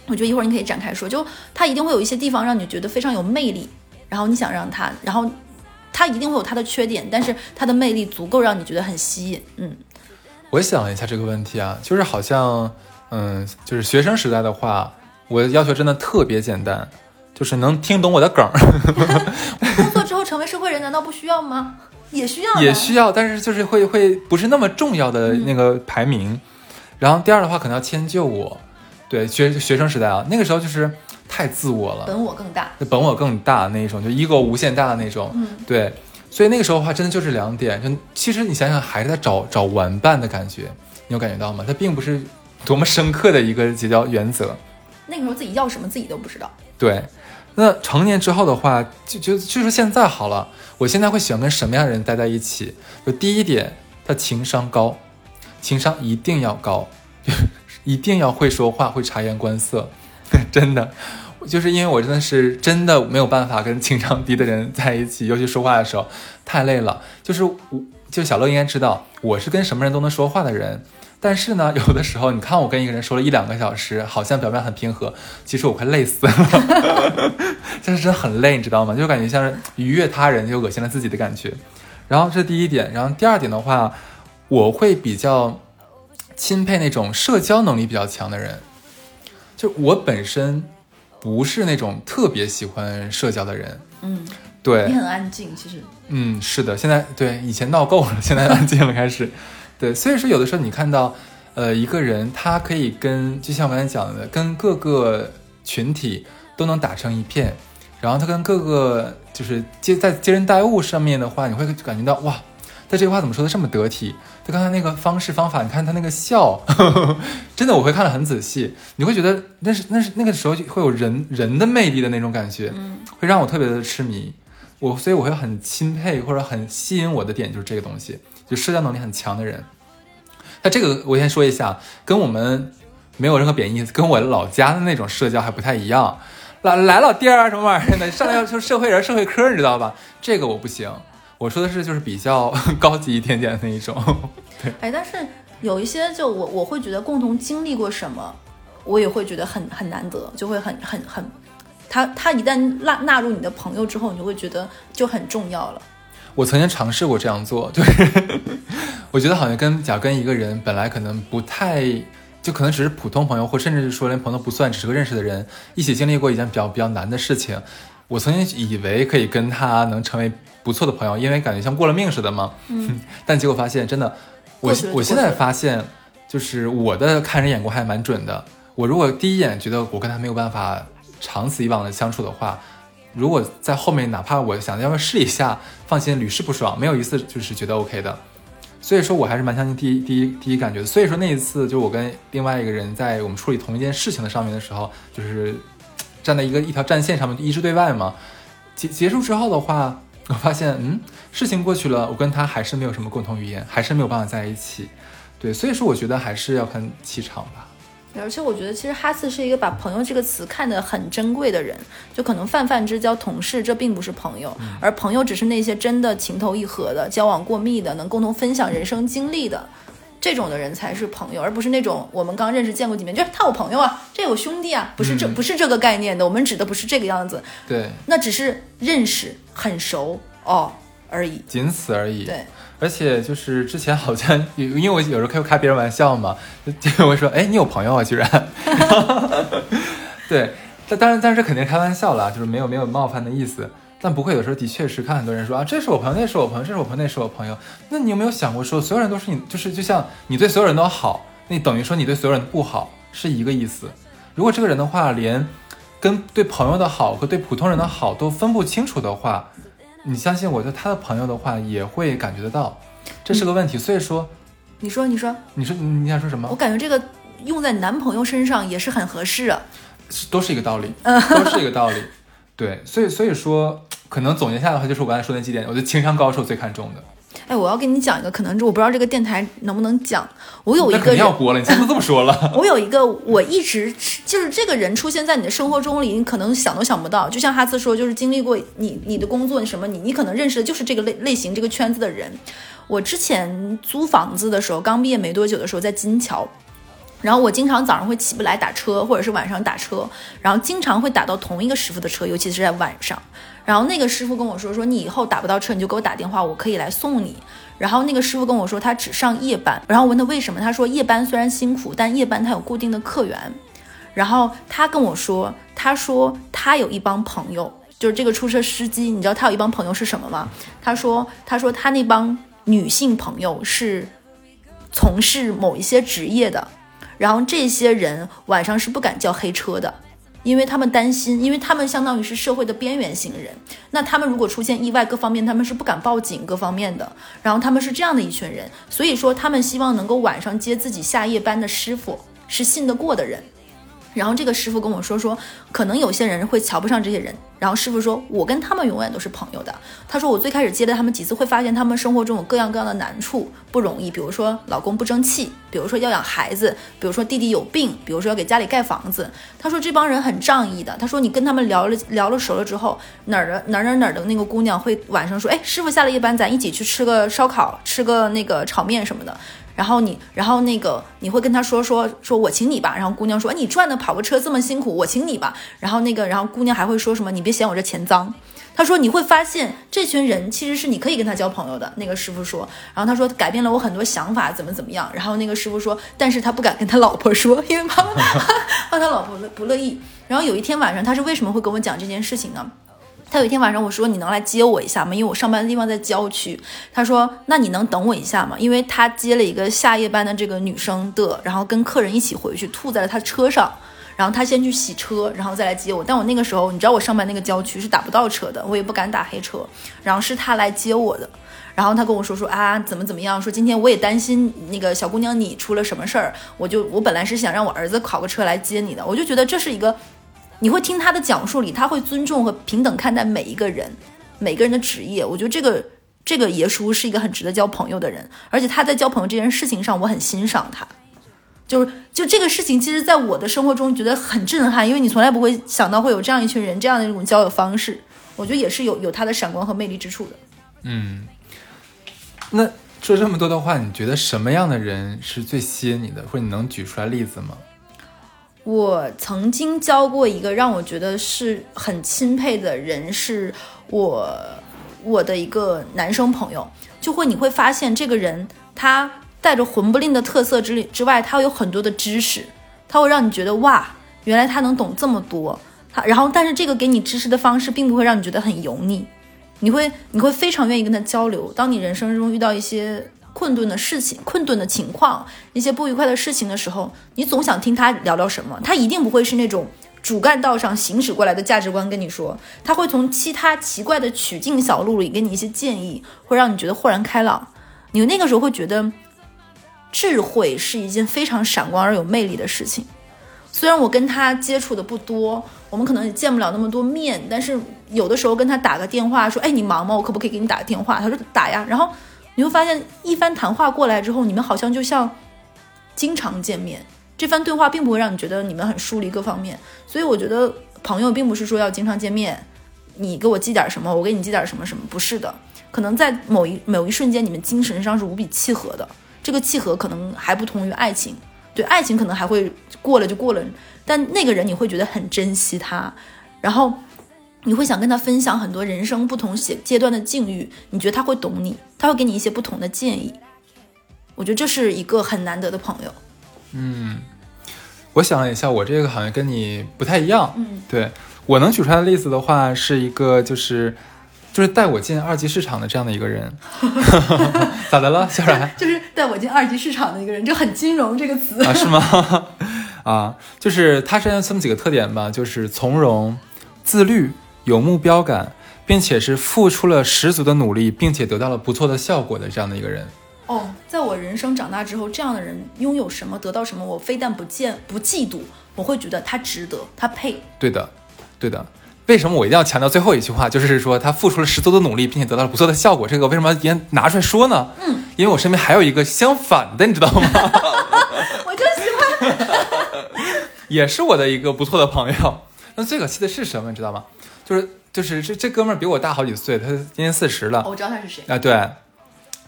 我觉得一会儿你可以展开说，就他一定会有一些地方让你觉得非常有魅力，然后你想让他，然后他一定会有他的缺点，但是他的魅力足够让你觉得很吸引。嗯，我想一下这个问题啊，就是好像，嗯，就是学生时代的话，我的要求真的特别简单，就是能听懂我的梗儿。工作 之后成为社会人，难道不需要吗？也需要，也需要，但是就是会会不是那么重要的那个排名。然后第二的话，可能要迁就我。对学学生时代啊，那个时候就是太自我了，本我更大，本我更大那一种，就 ego 无限大的那种。嗯，对。所以那个时候的话，真的就是两点。就其实你想想，还是在找找玩伴的感觉，你有感觉到吗？它并不是多么深刻的一个结交原则。那个时候自己要什么自己都不知道。对，那成年之后的话，就就就说现在好了，我现在会喜欢跟什么样的人待在一起？就第一点，他情商高，情商一定要高，一定要会说话，会察言观色，真的。就是因为我真的是真的没有办法跟情商低的人在一起，尤其说话的时候太累了。就是我，就小乐应该知道，我是跟什么人都能说话的人。但是呢，有的时候你看我跟一个人说了一两个小时，好像表面很平和，其实我快累死了，但 是真的很累，你知道吗？就感觉像是愉悦他人又恶心了自己的感觉。然后这是第一点，然后第二点的话，我会比较钦佩那种社交能力比较强的人，就我本身。不是那种特别喜欢社交的人，嗯，对，你很安静，其实，嗯，是的，现在对以前闹够了，现在安静了，开始，对，所以说有的时候你看到，呃，一个人他可以跟，就像我刚才讲的，跟各个群体都能打成一片，然后他跟各个就是接在接人待物上面的话，你会感觉到哇，他这句话怎么说的这么得体？他刚才那个方式方法，你看他那个笑，真的我会看得很仔细。你会觉得那是那是那个时候会有人人的魅力的那种感觉，嗯，会让我特别的痴迷。我所以我会很钦佩或者很吸引我的点就是这个东西，就社交能力很强的人。那这个我先说一下，跟我们没有任何贬义，跟我老家的那种社交还不太一样。来来老弟儿什么玩意儿的，上来要社会人社会科，你知道吧？这个我不行。我说的是，就是比较 高级一点点的那一种，对。哎，但是有一些，就我我会觉得共同经历过什么，我也会觉得很很难得，就会很很很，他他一旦纳纳入你的朋友之后，你就会觉得就很重要了。我曾经尝试过这样做，就是 我觉得好像跟假跟一个人本来可能不太，就可能只是普通朋友，或甚至是说连朋友不算，只是个认识的人，一起经历过一件比较比较难的事情。我曾经以为可以跟他能成为不错的朋友，因为感觉像过了命似的嘛。嗯，但结果发现真的，我我现在发现，就是我的看人眼光还蛮准的。我如果第一眼觉得我跟他没有办法长此以往的相处的话，如果在后面哪怕我想要不要试一下，放心屡试不爽，没有一次就是觉得 OK 的。所以说我还是蛮相信第一第一第一感觉的。所以说那一次，就我跟另外一个人在我们处理同一件事情的上面的时候，就是。站在一个一条战线上面，一致对外嘛。结结束之后的话，我发现，嗯，事情过去了，我跟他还是没有什么共同语言，还是没有办法在一起。对，所以说我觉得还是要看气场吧。而且我觉得，其实哈斯是一个把朋友这个词看得很珍贵的人。就可能泛泛之交、同事，这并不是朋友，而朋友只是那些真的情投意合的、交往过密的、能共同分享人生经历的。这种的人才是朋友，而不是那种我们刚认识见过几面，就是他我朋友啊，这我兄弟啊，不是这不是这个概念的。我们指的不是这个样子，对，那只是认识很熟哦而已，仅此而已。对，而且就是之前好像，因为我有时候开开别人玩笑嘛，就会说，哎，你有朋友啊，居然。对，但当然，但是肯定开玩笑啦，就是没有没有冒犯的意思。但不会，有时候的确是看很多人说啊，这是我朋友，那是我朋友，这是我朋友，那是我朋友。那你有没有想过说，所有人都是你，就是就像你对所有人都好，那等于说你对所有人不好是一个意思。如果这个人的话，连跟对朋友的好和对普通人的好都分不清楚的话，你相信我，就他的朋友的话也会感觉得到，这是个问题。所以说，你说，你说，你说，你想说什么？我感觉这个用在男朋友身上也是很合适啊，都是一个道理，都是一个道理。对，所以所以说。可能总结下来的话，就是我刚才说那几点，我觉得情商高是我最看重的。哎，我要跟你讲一个，可能我不知道这个电台能不能讲。我有一个，要播了，你怎么这么说了。我有一个，我一直就是这个人出现在你的生活中里，你可能想都想不到。就像哈斯说，就是经历过你你的工作，你什么你你可能认识的就是这个类类型这个圈子的人。我之前租房子的时候，刚毕业没多久的时候，在金桥。然后我经常早上会起不来打车，或者是晚上打车，然后经常会打到同一个师傅的车，尤其是在晚上。然后那个师傅跟我说：“说你以后打不到车，你就给我打电话，我可以来送你。”然后那个师傅跟我说他只上夜班，然后问他为什么，他说夜班虽然辛苦，但夜班他有固定的客源。然后他跟我说，他说他有一帮朋友，就是这个出车司机，你知道他有一帮朋友是什么吗？他说，他说他那帮女性朋友是从事某一些职业的。然后这些人晚上是不敢叫黑车的，因为他们担心，因为他们相当于是社会的边缘型人。那他们如果出现意外，各方面他们是不敢报警，各方面的。然后他们是这样的一群人，所以说他们希望能够晚上接自己下夜班的师傅是信得过的人。然后这个师傅跟我说说，可能有些人会瞧不上这些人。然后师傅说，我跟他们永远都是朋友的。他说，我最开始接待他们几次，会发现他们生活中有各样各样的难处，不容易。比如说老公不争气，比如说要养孩子，比如说弟弟有病，比如说要给家里盖房子。他说这帮人很仗义的。他说你跟他们聊了聊了熟了之后，哪儿的哪儿哪儿哪儿的那个姑娘会晚上说，哎，师傅下了夜班，咱一起去吃个烧烤，吃个那个炒面什么的。然后你，然后那个你会跟他说说说我请你吧，然后姑娘说你赚的跑个车这么辛苦，我请你吧。然后那个，然后姑娘还会说什么你别嫌我这钱脏。他说你会发现这群人其实是你可以跟他交朋友的。那个师傅说，然后他说改变了我很多想法，怎么怎么样。然后那个师傅说，但是他不敢跟他老婆说，因为怕怕他老婆不乐意。然后有一天晚上，他是为什么会跟我讲这件事情呢？他有一天晚上，我说你能来接我一下吗？因为我上班的地方在郊区。他说那你能等我一下吗？因为他接了一个下夜班的这个女生的，然后跟客人一起回去，吐在了他车上，然后他先去洗车，然后再来接我。但我那个时候，你知道我上班那个郊区是打不到车的，我也不敢打黑车。然后是他来接我的，然后他跟我说说啊怎么怎么样，说今天我也担心那个小姑娘你出了什么事儿，我就我本来是想让我儿子考个车来接你的，我就觉得这是一个。你会听他的讲述里，他会尊重和平等看待每一个人，每个人的职业。我觉得这个这个爷叔是一个很值得交朋友的人，而且他在交朋友这件事情上，我很欣赏他。就是就这个事情，其实在我的生活中觉得很震撼，因为你从来不会想到会有这样一群人，这样的一种交友方式。我觉得也是有有他的闪光和魅力之处的。嗯，那说这么多的话，你觉得什么样的人是最吸引你的，或者你能举出来例子吗？我曾经交过一个让我觉得是很钦佩的人，是我我的一个男生朋友。就会你会发现，这个人他带着混不吝的特色之之外，他有很多的知识，他会让你觉得哇，原来他能懂这么多。他然后，但是这个给你知识的方式，并不会让你觉得很油腻，你会你会非常愿意跟他交流。当你人生中遇到一些。困顿的事情、困顿的情况、一些不愉快的事情的时候，你总想听他聊聊什么。他一定不会是那种主干道上行驶过来的价值观跟你说，他会从其他奇怪的曲径小路里给你一些建议，会让你觉得豁然开朗。你那个时候会觉得，智慧是一件非常闪光而有魅力的事情。虽然我跟他接触的不多，我们可能也见不了那么多面，但是有的时候跟他打个电话说：“哎，你忙吗？我可不可以给你打个电话？”他说：“打呀。”然后。你会发现，一番谈话过来之后，你们好像就像经常见面。这番对话并不会让你觉得你们很疏离各方面。所以我觉得朋友并不是说要经常见面，你给我寄点什么，我给你寄点什么什么，不是的。可能在某一某一瞬间，你们精神上是无比契合的。这个契合可能还不同于爱情，对爱情可能还会过了就过了，但那个人你会觉得很珍惜他，然后。你会想跟他分享很多人生不同阶阶段的境遇，你觉得他会懂你，他会给你一些不同的建议。我觉得这是一个很难得的朋友。嗯，我想了一下，我这个好像跟你不太一样。嗯，对我能举出来的例子的话，是一个就是就是带我进二级市场的这样的一个人。咋的了，小冉？就是带我进二级市场的一个人，就很金融这个词啊？是吗？啊，就是他身上这么几个特点吧，就是从容、自律。有目标感，并且是付出了十足的努力，并且得到了不错的效果的这样的一个人。哦，在我人生长大之后，这样的人拥有什么，得到什么，我非但不见不嫉妒，我会觉得他值得，他配。对的，对的。为什么我一定要强调最后一句话，就是说他付出了十足的努力，并且得到了不错的效果？这个为什么要拿出来说呢？嗯，因为我身边还有一个相反的，你知道吗？我就喜欢，也是我的一个不错的朋友。那最可气的是什么，你知道吗？就是就是这这哥们儿比我大好几岁，他今年四十了。我知道他是谁啊？对。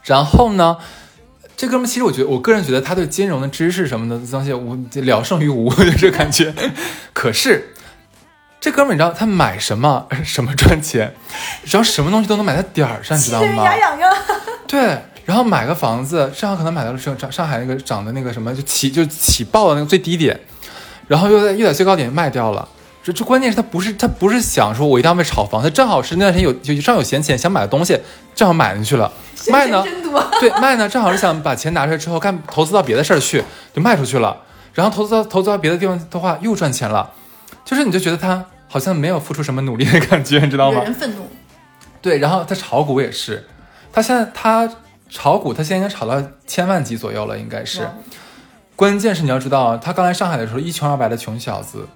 然后呢，这哥们儿其实我觉得，我个人觉得他对金融的知识什么的东西，我聊胜于无，就这感觉。可是这哥们儿，你知道他买什么 什么赚钱，只要什么东西都能买在点儿上，你知道吗？牙痒痒。对，然后买个房子，上海可能买到了上上海那个涨的那个什么，就起就起爆的那个最低点，然后又在又在最高点卖掉了。这这关键是他不是他不是想说我一定要为炒房，他正好是那段时间有就正好有闲钱想买的东西，正好买进去了。卖呢？对，卖呢，正好是想把钱拿出来之后干投资到别的事儿去，就卖出去了。然后投资到投资到别的地方的话又赚钱了。就是你就觉得他好像没有付出什么努力的感觉，你知道吗？人愤怒。对，然后他炒股也是，他现在他炒股，他现在应该炒到千万级左右了，应该是。关键是你要知道，他刚来上海的时候一穷二白的穷小子，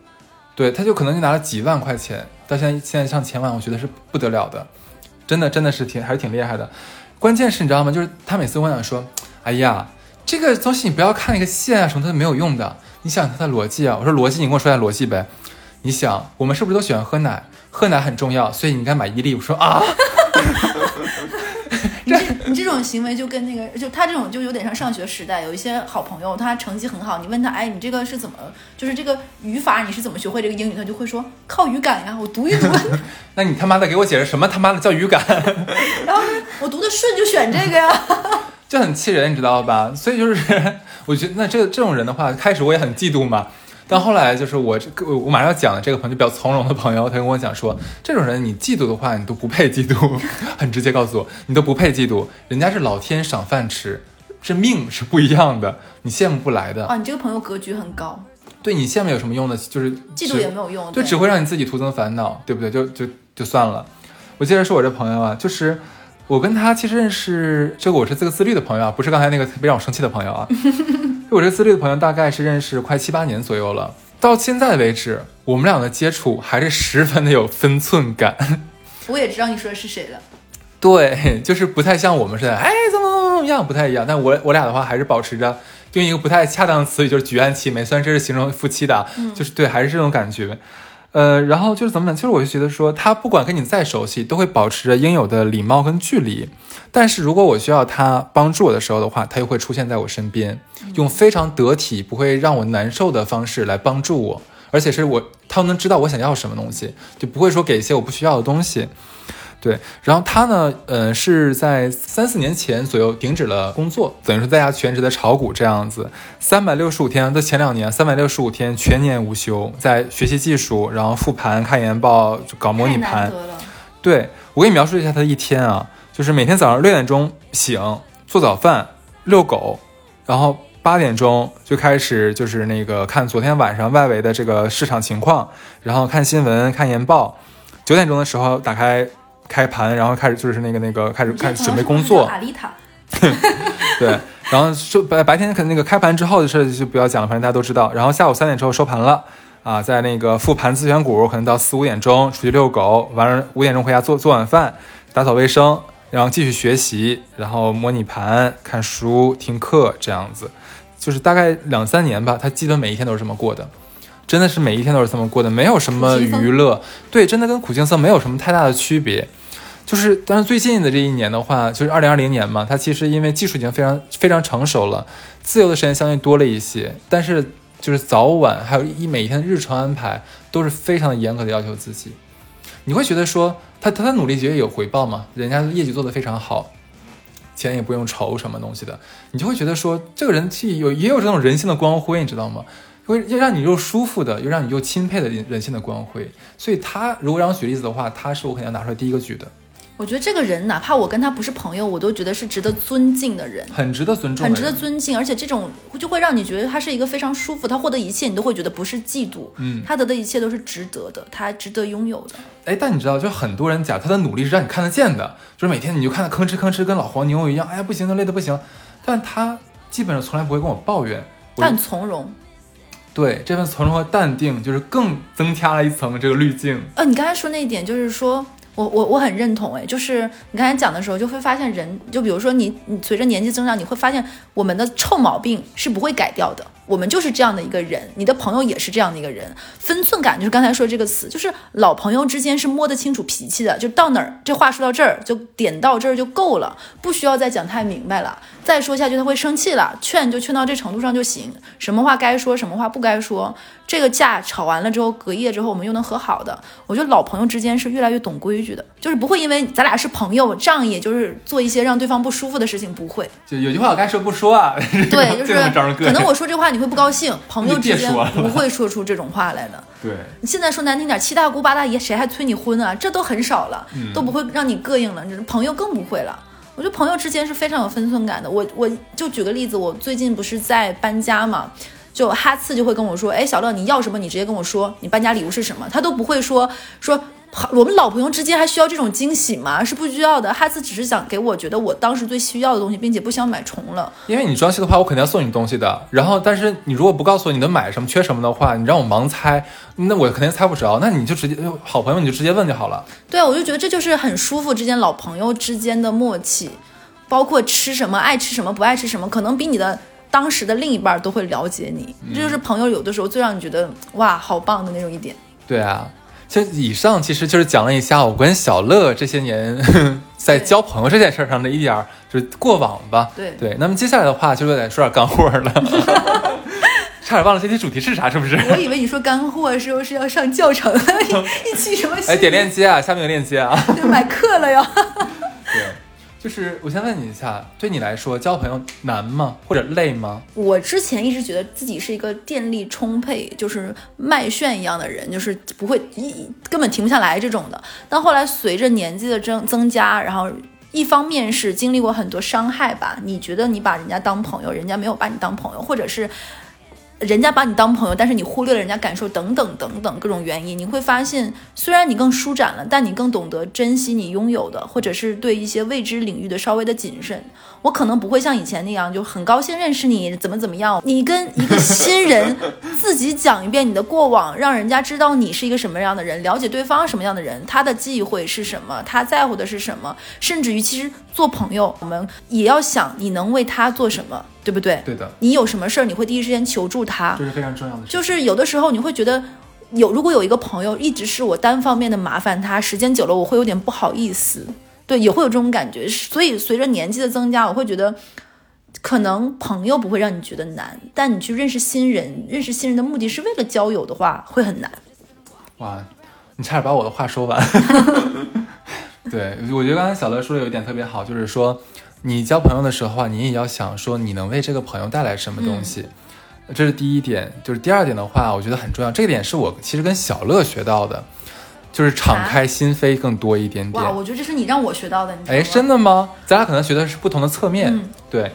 对，他就可能就拿了几万块钱，到现在现在上千万，我觉得是不得了的，真的真的是挺还是挺厉害的。关键是你知道吗？就是他每次我想说，哎呀，这个东西你不要看那个线啊什么的没有用的，你想它的逻辑啊。我说逻辑，你跟我说下逻辑呗。你想，我们是不是都喜欢喝奶？喝奶很重要，所以你应该买伊利。我说啊，你这你这种行为就跟那个，就他这种就有点像上学时代，有一些好朋友，他成绩很好，你问他，哎，你这个是怎么，就是这个语法你是怎么学会这个英语？他就会说靠语感呀，我读一读，那你他妈的给我解释什么他妈的叫语感？然后我读的顺就选这个呀。就很气人，你知道吧？所以就是，我觉得那这个这种人的话，开始我也很嫉妒嘛。但后来就是我这个我马上要讲的这个朋友就比较从容的朋友，他跟我讲说，这种人你嫉妒的话，你都不配嫉妒，很直接告诉我，你都不配嫉妒，人家是老天赏饭吃，这命是不一样的，你羡慕不来的。啊，你这个朋友格局很高，对你羡慕有什么用呢？就是嫉妒也没有用，就只会让你自己徒增烦恼，对不对？就就就算了。我接着说我这朋友啊，就是我跟他其实认识，这个我是这个自律的朋友啊，不是刚才那个特别让我生气的朋友啊。我这个自律的朋友大概是认识快七八年左右了，到现在为止，我们俩的接触还是十分的有分寸感。我也知道你说的是谁了。对，就是不太像我们似的，哎，怎么怎么怎么样，不太一样。但我我俩的话还是保持着用一个不太恰当的词语，就是举案齐眉。虽然这是形容夫妻的，就是对，还是这种感觉。呃，然后就是怎么讲？其实我就觉得说，他不管跟你再熟悉，都会保持着应有的礼貌跟距离。但是如果我需要他帮助我的时候的话，他又会出现在我身边，用非常得体、不会让我难受的方式来帮助我，而且是我他能知道我想要什么东西，就不会说给一些我不需要的东西。对，然后他呢，呃，是在三四年前左右停止了工作，等于说在家全职的炒股这样子，三百六十五天，在前两年三百六十五天全年无休，在学习技术，然后复盘、看研报、搞模拟盘。对我给你描述一下他的一天啊，就是每天早上六点钟醒，做早饭，遛狗，然后八点钟就开始就是那个看昨天晚上外围的这个市场情况，然后看新闻、看研报，九点钟的时候打开开盘，然后开始就是那个那个开始开始准备工作，阿丽塔，对，然后收白白天可能那个开盘之后的事就不要讲了，反正大家都知道。然后下午三点之后收盘了啊，在那个复盘自选股，可能到四五点钟出去遛狗，完了五点钟回家做做晚饭，打扫卫生，然后继续学习，然后模拟盘、看书、听课这样子，就是大概两三年吧，他基本每一天都是这么过的。真的是每一天都是这么过的，没有什么娱乐，对，真的跟苦行僧没有什么太大的区别。就是，但是最近的这一年的话，就是二零二零年嘛，它其实因为技术已经非常非常成熟了，自由的时间相对多了一些，但是就是早晚还有一每一天的日程安排都是非常的严格的要求自己。你会觉得说他他的努力绝对有回报吗？人家业绩做得非常好，钱也不用愁什么东西的，你就会觉得说这个人气有也有这种人性的光辉，你知道吗？会又让你又舒服的，又让你又钦佩的人人性的光辉。所以他如果让我举例子的话，他是我肯定要拿出来第一个举的，我觉得这个人哪怕我跟他不是朋友，我都觉得是值得尊敬的人。很值得尊重，很值得尊敬，而且这种就会让你觉得他是一个非常舒服，他获得一切你都会觉得不是嫉妒，嗯他得的一切都是值得的，他值得拥有的。哎，但你知道，就很多人讲他的努力是让你看得见的，就是每天你就看他吭哧吭哧跟老黄牛一样，哎呀不行，累得不行，但他基本上从来不会跟我抱怨。但从容。对这份从容和淡定，就是更增加了一层这个滤镜。呃，你刚才说那一点，就是说我我我很认同，哎，就是你刚才讲的时候，就会发现人，就比如说你你随着年纪增长，你会发现我们的臭毛病是不会改掉的，我们就是这样的一个人，你的朋友也是这样的一个人，分寸感就是刚才说这个词，就是老朋友之间是摸得清楚脾气的，就到哪儿这话说到这儿就点到这儿就够了，不需要再讲太明白了，再说下去他会生气了，劝就劝到这程度上就行，什么话该说，什么话不该说，这个架吵完了之后，隔夜之后我们又能和好的。我觉得老朋友之间是越来越懂规矩的，就是不会因为咱俩是朋友，仗义就是做一些让对方不舒服的事情，不会。就有句话我该说不说啊，对，就是可能我说这话你会不高兴，朋友之间不会说出这种话来的。对你现在说难听点，七大姑八大姨谁还催你婚啊？这都很少了，嗯都不会让你膈应了。这朋友更不会了。我觉得朋友之间是非常有分寸感的。我我就举个例子，我最近不是在搬家嘛，就哈次就会跟我说，哎，小乐你要什么你直接跟我说，你搬家礼物是什么，他都不会说说。我们老朋友之间还需要这种惊喜吗？是不需要的。哈斯只是想给我觉得我当时最需要的东西，并且不想买重了。因为你装修的话，我肯定要送你东西的。然后，但是你如果不告诉我你能买什么、缺什么的话，你让我盲猜，那我肯定猜不着。那你就直接好朋友，你就直接问就好了。对，我就觉得这就是很舒服之间老朋友之间的默契，包括吃什么、爱吃什么、不爱吃什么，可能比你的当时的另一半都会了解你。这就是朋友有的时候最让你觉得哇，好棒的那种一点。对啊。就以上其实就是讲了一下我跟小乐这些年 在交朋友这件事上的一点儿就是过往吧。对对，那么接下来的话就得说点干货了。差点忘了今天主题是啥，是不是？我以为你说干货是不是要上教程，一期什么？哎，点链接啊，下面有链接啊。对，买课了呀。就是我先问你一下，对你来说交朋友难吗，或者累吗？我之前一直觉得自己是一个电力充沛，就是麦旋一样的人，就是不会一根本停不下来这种的。但后来随着年纪的增增加，然后一方面是经历过很多伤害吧，你觉得你把人家当朋友，人家没有把你当朋友，或者是。人家把你当朋友，但是你忽略了人家感受，等等等等各种原因，你会发现，虽然你更舒展了，但你更懂得珍惜你拥有的，或者是对一些未知领域的稍微的谨慎。我可能不会像以前那样，就很高兴认识你，怎么怎么样。你跟一个新人自己讲一遍你的过往，让人家知道你是一个什么样的人，了解对方什么样的人，他的忌讳是什么，他在乎的是什么，甚至于其实做朋友，我们也要想你能为他做什么。对不对？对的。你有什么事儿，你会第一时间求助他，这是非常重要的。就是有的时候你会觉得，有如果有一个朋友一直是我单方面的麻烦他，时间久了我会有点不好意思，对，也会有这种感觉。所以随着年纪的增加，我会觉得，可能朋友不会让你觉得难，但你去认识新人，认识新人的目的是为了交友的话，会很难。哇，你差点把我的话说完。对，我觉得刚才小乐说的有一点特别好，就是说。你交朋友的时候啊，你也要想说你能为这个朋友带来什么东西，这是第一点。就是第二点的话，我觉得很重要。这个点是我其实跟小乐学到的，就是敞开心扉更多一点点。哇，我觉得这是你让我学到的。哎，真的吗？咱俩可能学的是不同的侧面。对，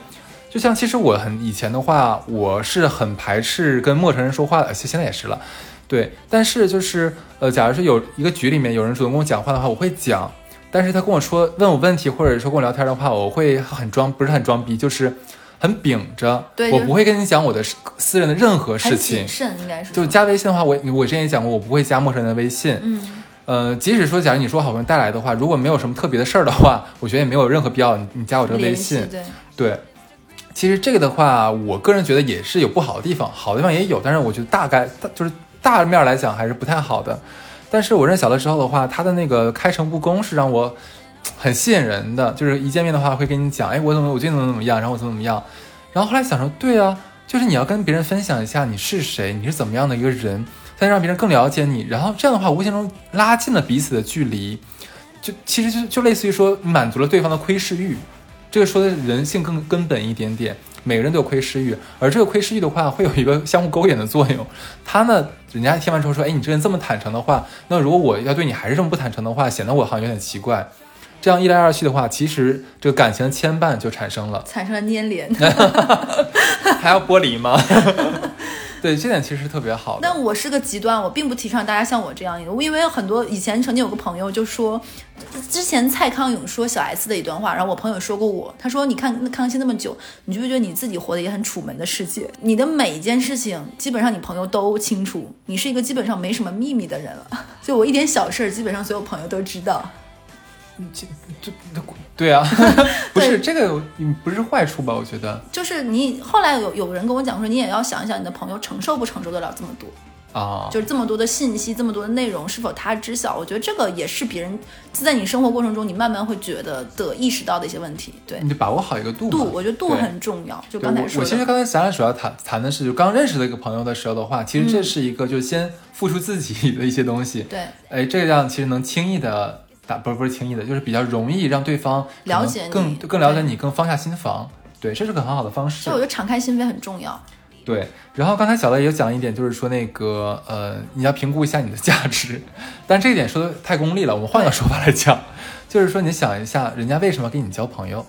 就像其实我很以前的话，我是很排斥跟陌生人说话的，现在也是了。对，但是就是呃，假如说有一个局里面有人主动跟我讲话的话，我会讲。但是他跟我说问我问题，或者说跟我聊天的话，我会很装，不是很装逼，就是很秉着。对，我不会跟你讲我的私人的任何事情。谨慎应该是。就加微信的话，我我之前也讲过，我不会加陌生人的微信。嗯。呃，即使说假如你说好朋友带来的话，如果没有什么特别的事儿的话，我觉得也没有任何必要你加我这个微信。对。对。其实这个的话，我个人觉得也是有不好的地方，好的地方也有，但是我觉得大概就是大面来讲还是不太好的。但是我认识小的时候的话，他的那个开诚布公是让我很吸引人的，就是一见面的话会跟你讲，哎，我怎么我最近怎么怎么样，然后我怎么怎么样，然后后来想说，对啊，就是你要跟别人分享一下你是谁，你是怎么样的一个人，再让别人更了解你，然后这样的话无形中拉近了彼此的距离，就其实就就类似于说满足了对方的窥视欲，这个说的人性更根本一点点。每个人都有窥视欲，而这个窥视欲的话，会有一个相互勾引的作用。他呢，人家听完之后说：“哎，你这人这么坦诚的话，那如果我要对你还是这么不坦诚的话，显得我好像有点奇怪。”这样一来二去的话，其实这个感情的牵绊就产生了，产生了粘连，还要剥离吗？对，这点其实特别好。但我是个极端，我并不提倡大家像我这样。因为很多以前曾经有个朋友就说，之前蔡康永说小 S 的一段话，然后我朋友说过我，他说：“你看康熙那么久，你觉不觉得你自己活的也很楚门的世界？你的每一件事情，基本上你朋友都清楚，你是一个基本上没什么秘密的人了。就我一点小事儿，基本上所有朋友都知道。”这这对啊，不是这个，不是坏处吧？我觉得就是你后来有有人跟我讲说，你也要想一想你的朋友承受不承受得了这么多啊，就是这么多的信息，这么多的内容，是否他知晓？我觉得这个也是别人在你生活过程中，你慢慢会觉得的意识到的一些问题。对，你就把握好一个度。度，我觉得度很重要。就刚才说，我其实刚才咱俩主要谈谈的是，就刚认识的一个朋友的时候的话，其实这是一个就先付出自己的一些东西。对，哎，这样其实能轻易的。不是不是轻易的，就是比较容易让对方了解你，更更了解你，更放下心防。对，这是个很好的方式。所以我觉得敞开心扉很重要。对，然后刚才小乐也讲一点，就是说那个呃，你要评估一下你的价值。但这一点说的太功利了，我们换个说法来讲，就是说你想一下，人家为什么跟你交朋友？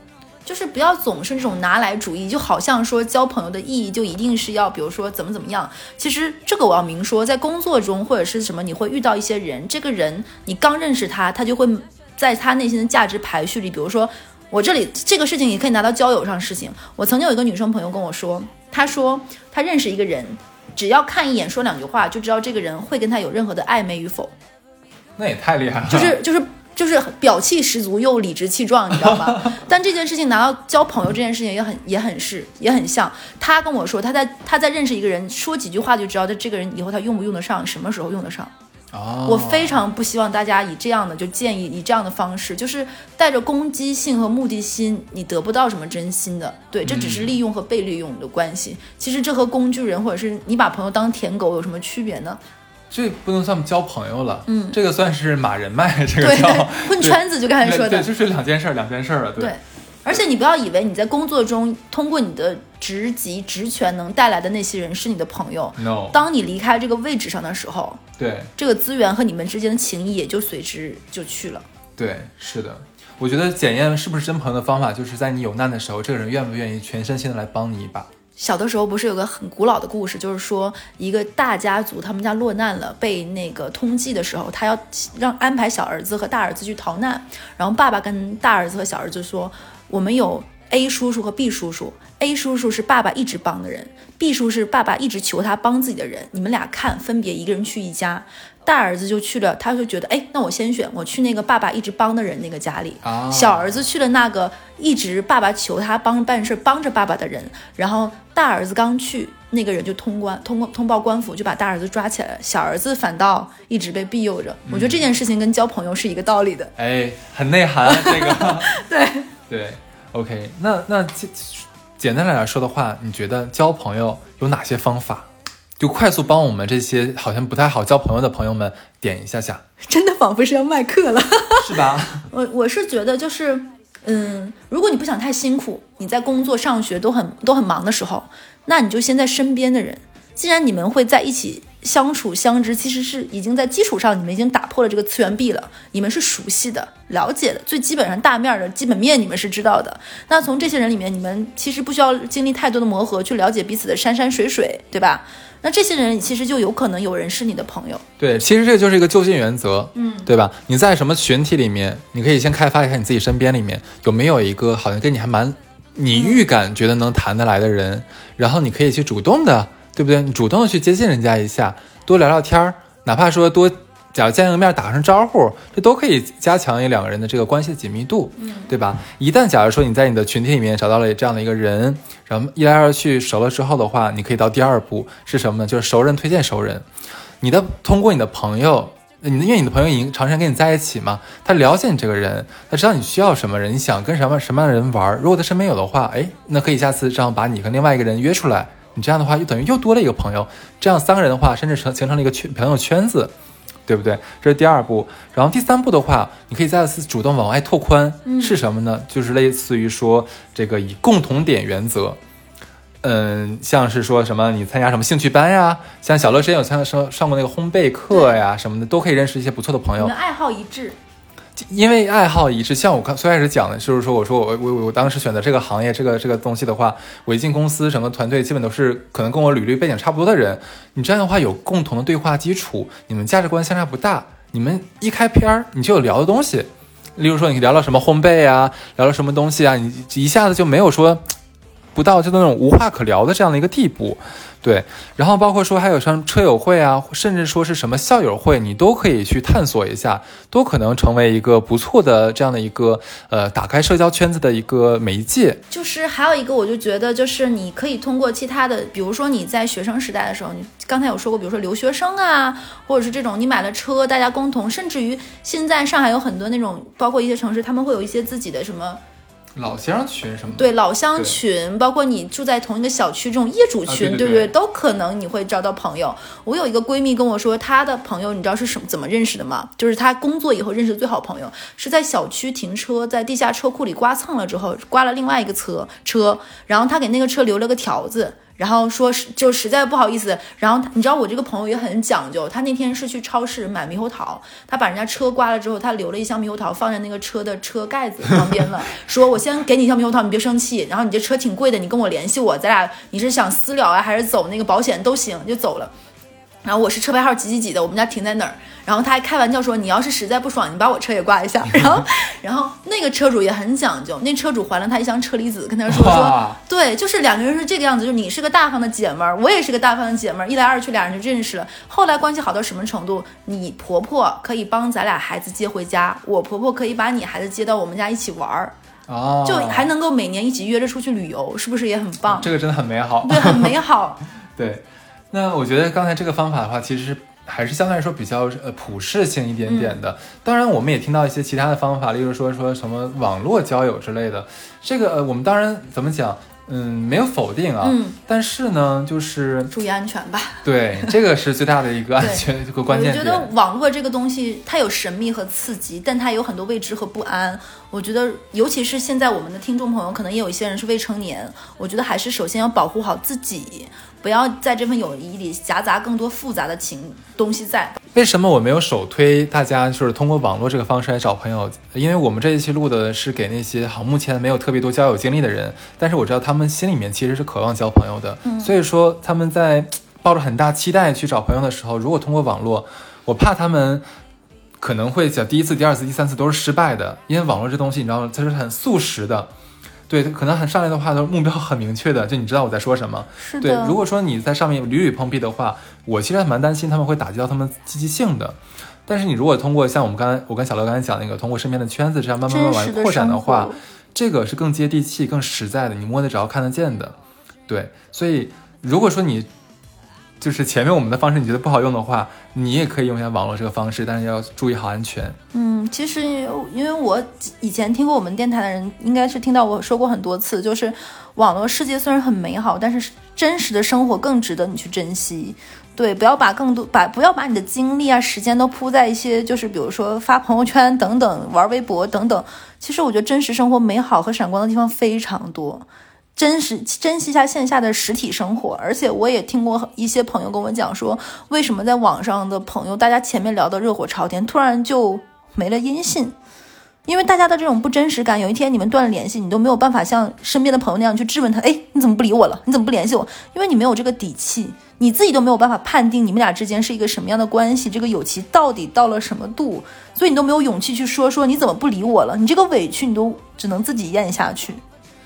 就是不要总是这种拿来主义，就好像说交朋友的意义就一定是要，比如说怎么怎么样。其实这个我要明说，在工作中或者是什么，你会遇到一些人，这个人你刚认识他，他就会在他内心的价值排序里，比如说我这里这个事情也可以拿到交友上事情。我曾经有一个女生朋友跟我说，她说她认识一个人，只要看一眼说两句话，就知道这个人会跟他有任何的暧昧与否。那也太厉害了，就是就是。就是表气十足又理直气壮，你知道吗？但这件事情拿到交朋友这件事情也很也很是也很像。他跟我说，他在他在认识一个人，说几句话就知道他这个人以后他用不用得上，什么时候用得上。哦，我非常不希望大家以这样的就建议以这样的方式，就是带着攻击性和目的心，你得不到什么真心的。对，这只是利用和被利用的关系。其实这和工具人或者是你把朋友当舔狗有什么区别呢？这不能算交朋友了，嗯，这个算是马人脉，这个叫 混圈子，就刚才说的，对，就是两件事儿，两件事儿了，对。而且你不要以为你在工作中通过你的职级、职权能带来的那些人是你的朋友，no。当你离开这个位置上的时候，对，这个资源和你们之间的情谊也就随之就去了。对，是的。我觉得检验是不是真朋友的方法，就是在你有难的时候，这个人愿不愿意全身心的来帮你一把。小的时候不是有个很古老的故事，就是说一个大家族他们家落难了，被那个通缉的时候，他要让安排小儿子和大儿子去逃难，然后爸爸跟大儿子和小儿子说，我们有 A 叔叔和 B 叔叔，A 叔叔是爸爸一直帮的人，B 叔是爸爸一直求他帮自己的人，你们俩看，分别一个人去一家。大儿子就去了，他就觉得，哎，那我先选，我去那个爸爸一直帮的人那个家里。啊小儿子去了那个一直爸爸求他帮办事、帮着爸爸的人。然后大儿子刚去，那个人就通关，通过通报官府，就把大儿子抓起来了。小儿子反倒一直被庇佑着。我觉得这件事情跟交朋友是一个道理的。哎，很内涵这个。对对，OK，那那简简单来说的话，你觉得交朋友有哪些方法？就快速帮我们这些好像不太好交朋友的朋友们点一下下，真的仿佛是要卖课了，是吧？我我是觉得就是，嗯，如果你不想太辛苦，你在工作、上学都很都很忙的时候，那你就先在身边的人，既然你们会在一起相处相知，其实是已经在基础上，你们已经打破了这个次元壁了，你们是熟悉的、了解的，最基本上大面的基本面你们是知道的。那从这些人里面，你们其实不需要经历太多的磨合，去了解彼此的山山水水，对吧？那这些人其实就有可能有人是你的朋友，对，其实这就是一个就近原则，嗯，对吧？你在什么群体里面，你可以先开发一下你自己身边里面有没有一个好像跟你还蛮，你预感觉得能谈得来的人，然后你可以去主动的，对不对？你主动的去接近人家一下，多聊聊天儿，哪怕说多。假如见个面打声招呼，这都可以加强一两个人的这个关系的紧密度，嗯，对吧？一旦假如说你在你的群体里面找到了这样的一个人，然后一来二去熟了之后的话，你可以到第二步是什么呢？就是熟人推荐熟人。你的通过你的朋友，你的因为你的朋友已经长时间跟你在一起嘛，他了解你这个人，他知道你需要什么人，你想跟什么什么样的人玩。如果他身边有的话，哎，那可以下次这样把你跟另外一个人约出来，你这样的话就等于又多了一个朋友。这样三个人的话，甚至成形成了一个圈朋友圈子。对不对？这是第二步，然后第三步的话，你可以再次主动往外拓宽，是什么呢？就是类似于说这个以共同点原则，嗯，像是说什么你参加什么兴趣班呀，像小乐之前有参上上过那个烘焙课呀什么的，都可以认识一些不错的朋友。爱好一致。因为爱好一致，像我刚最开始讲的，就是说，我说我我我当时选择这个行业，这个这个东西的话，我一进公司，整个团队基本都是可能跟我履历背景差不多的人。你这样的话有共同的对话基础，你们价值观相差不大，你们一开篇儿你就有聊的东西。例如说，你聊聊什么烘焙啊，聊聊什么东西啊，你一下子就没有说不到就那种无话可聊的这样的一个地步。对，然后包括说还有像车友会啊，甚至说是什么校友会，你都可以去探索一下，都可能成为一个不错的这样的一个呃打开社交圈子的一个媒介。就是还有一个，我就觉得就是你可以通过其他的，比如说你在学生时代的时候，你刚才有说过，比如说留学生啊，或者是这种你买了车，大家共同，甚至于现在上海有很多那种，包括一些城市，他们会有一些自己的什么。老乡群什么？对，老乡群，包括你住在同一个小区这种业主群，对不对？都可能你会找到朋友。我有一个闺蜜跟我说，她的朋友你知道是什么怎么认识的吗？就是她工作以后认识的最好朋友，是在小区停车，在地下车库里刮蹭了之后，刮了另外一个车车，然后她给那个车留了个条子。然后说是就实在不好意思，然后你知道我这个朋友也很讲究，他那天是去超市买猕猴桃，他把人家车刮了之后，他留了一箱猕猴桃放在那个车的车盖子旁边了，说我先给你一箱猕猴桃，你别生气，然后你这车挺贵的，你跟我联系我，咱俩你是想私了啊，还是走那个保险都行，就走了。然后我是车牌号几几几的，我们家停在哪儿？然后他还开玩笑说：“你要是实在不爽，你把我车也挂一下。”然后，然后那个车主也很讲究，那车主还了他一箱车厘子，跟他说说：“对，就是两个人是这个样子，就是你是个大方的姐们儿，我也是个大方的姐们儿，一来二去俩人就认识了。后来关系好到什么程度？你婆婆可以帮咱俩孩子接回家，我婆婆可以把你孩子接到我们家一起玩儿，哦，就还能够每年一起约着出去旅游，是不是也很棒？这个真的很美好，对，很美好。对。那我觉得刚才这个方法的话，其实还是相对来说比较呃普适性一点点的。当然，我们也听到一些其他的方法，例如说说什么网络交友之类的。这个呃，我们当然怎么讲，嗯，没有否定啊。嗯。但是呢，就是注意安全吧。对，这个是最大的一个安全一个关键点。我觉得网络这个东西，它有神秘和刺激，但它有很多未知和不安。我觉得，尤其是现在我们的听众朋友，可能也有一些人是未成年。我觉得还是首先要保护好自己。不要在这份友谊里夹杂更多复杂的情东西在。为什么我没有首推大家就是通过网络这个方式来找朋友？因为我们这一期录的是给那些好目前没有特别多交友经历的人，但是我知道他们心里面其实是渴望交朋友的。嗯，所以说他们在抱着很大期待去找朋友的时候，如果通过网络，我怕他们可能会讲第一次、第二次、第三次都是失败的，因为网络这东西你知道吗？它是很速食的。对，可能很上来的话都目标很明确的，就你知道我在说什么。是对，如果说你在上面屡屡碰壁的话，我其实还蛮担心他们会打击到他们积极性的。但是你如果通过像我们刚才我跟小乐刚才讲那个，通过身边的圈子这样慢慢慢慢扩展的话，这个是更接地气、更实在的，你摸得着、看得见的。对，所以如果说你。就是前面我们的方式你觉得不好用的话，你也可以用一下网络这个方式，但是要注意好安全。嗯，其实因为我以前听过我们电台的人，应该是听到我说过很多次，就是网络世界虽然很美好，但是真实的生活更值得你去珍惜。对，不要把更多把不要把你的精力啊、时间都扑在一些就是比如说发朋友圈等等、玩微博等等。其实我觉得真实生活美好和闪光的地方非常多。真实珍惜一下线下的实体生活，而且我也听过一些朋友跟我讲说，为什么在网上的朋友，大家前面聊的热火朝天，突然就没了音信，因为大家的这种不真实感，有一天你们断了联系，你都没有办法像身边的朋友那样去质问他，哎，你怎么不理我了？你怎么不联系我？因为你没有这个底气，你自己都没有办法判定你们俩之间是一个什么样的关系，这个友情到底到了什么度，所以你都没有勇气去说说你怎么不理我了？你这个委屈你都只能自己咽下去。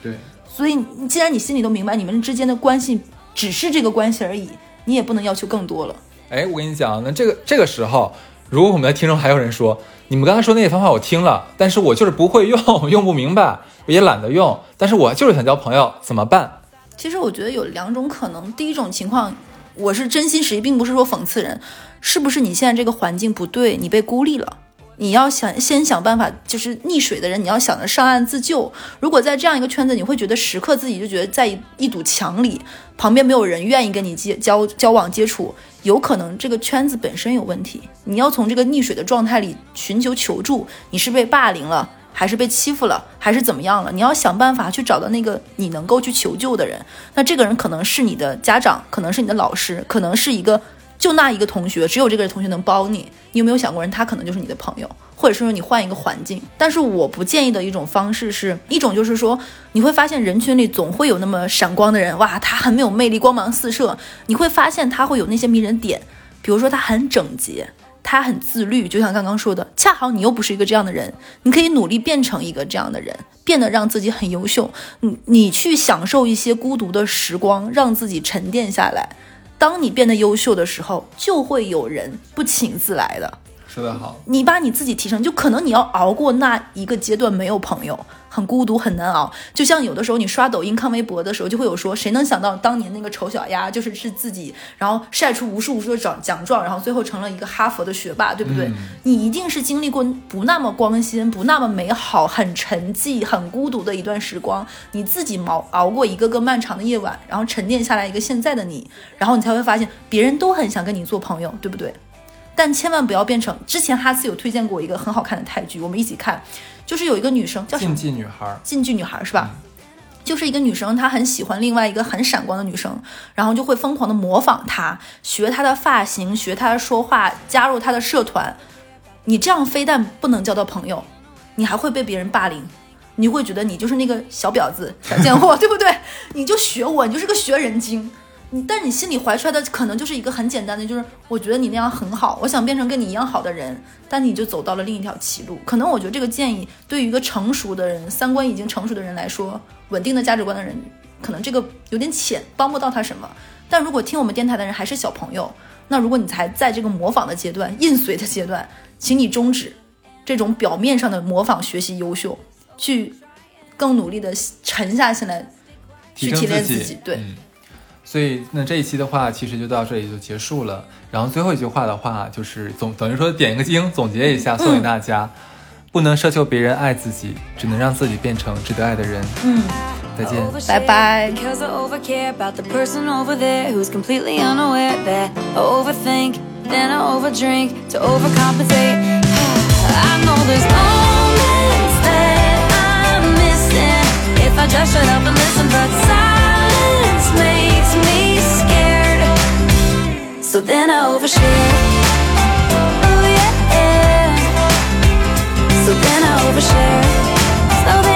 对。所以，既然你心里都明白，你们之间的关系只是这个关系而已，你也不能要求更多了。哎，我跟你讲，那这个这个时候，如果我们的听众还有人说，你们刚才说那些方法我听了，但是我就是不会用，用不明白，我也懒得用，但是我就是想交朋友，怎么办？其实我觉得有两种可能，第一种情况，我是真心实意，并不是说讽刺人，是不是你现在这个环境不对，你被孤立了？你要想先想办法，就是溺水的人，你要想着上岸自救。如果在这样一个圈子，你会觉得时刻自己就觉得在一堵墙里，旁边没有人愿意跟你接交交往接触，有可能这个圈子本身有问题。你要从这个溺水的状态里寻求求助，你是被霸凌了，还是被欺负了，还是怎么样了？你要想办法去找到那个你能够去求救的人。那这个人可能是你的家长，可能是你的老师，可能是一个。就那一个同学，只有这个同学能帮你。你有没有想过，人他可能就是你的朋友，或者是说你换一个环境？但是我不建议的一种方式是一种，就是说你会发现人群里总会有那么闪光的人，哇，他很没有魅力，光芒四射。你会发现他会有那些迷人点，比如说他很整洁，他很自律，就像刚刚说的，恰好你又不是一个这样的人，你可以努力变成一个这样的人，变得让自己很优秀。你你去享受一些孤独的时光，让自己沉淀下来。当你变得优秀的时候，就会有人不请自来的。说得好，你把你自己提升，就可能你要熬过那一个阶段，没有朋友。很孤独，很难熬。就像有的时候你刷抖音、看微博的时候，就会有说，谁能想到当年那个丑小鸭，就是是自己，然后晒出无数无数的奖奖状，然后最后成了一个哈佛的学霸，对不对？你一定是经历过不那么光鲜、不那么美好、很沉寂、很孤独的一段时光，你自己熬熬过一个个漫长的夜晚，然后沉淀下来一个现在的你，然后你才会发现，别人都很想跟你做朋友，对不对？但千万不要变成之前哈斯有推荐过一个很好看的泰剧，我们一起看。就是有一个女生叫禁忌女孩，禁忌女孩是吧？就是一个女生，她很喜欢另外一个很闪光的女生，然后就会疯狂的模仿她，学她的发型，学她的说话，加入她的社团。你这样非但不能交到朋友，你还会被别人霸凌，你会觉得你就是那个小婊子、小贱货，对不对？你就学我，你就是个学人精。你，但你心里怀出来的可能就是一个很简单的，就是我觉得你那样很好，我想变成跟你一样好的人，但你就走到了另一条歧路。可能我觉得这个建议对于一个成熟的人、三观已经成熟的人来说，稳定的价值观的人，可能这个有点浅，帮不到他什么。但如果听我们电台的人还是小朋友，那如果你才在这个模仿的阶段、印随的阶段，请你终止这种表面上的模仿、学习优秀，去更努力的沉下心来去提炼自己。对。所以，那这一期的话，其实就到这里就结束了。然后最后一句话的话，就是总等于说点一个睛，总结一下，送给大家：不能奢求别人爱自己，只能让自己变成值得爱的人。嗯，再见，拜拜。me scared So then I overshare. Oh yeah, yeah. So then I overshare. So then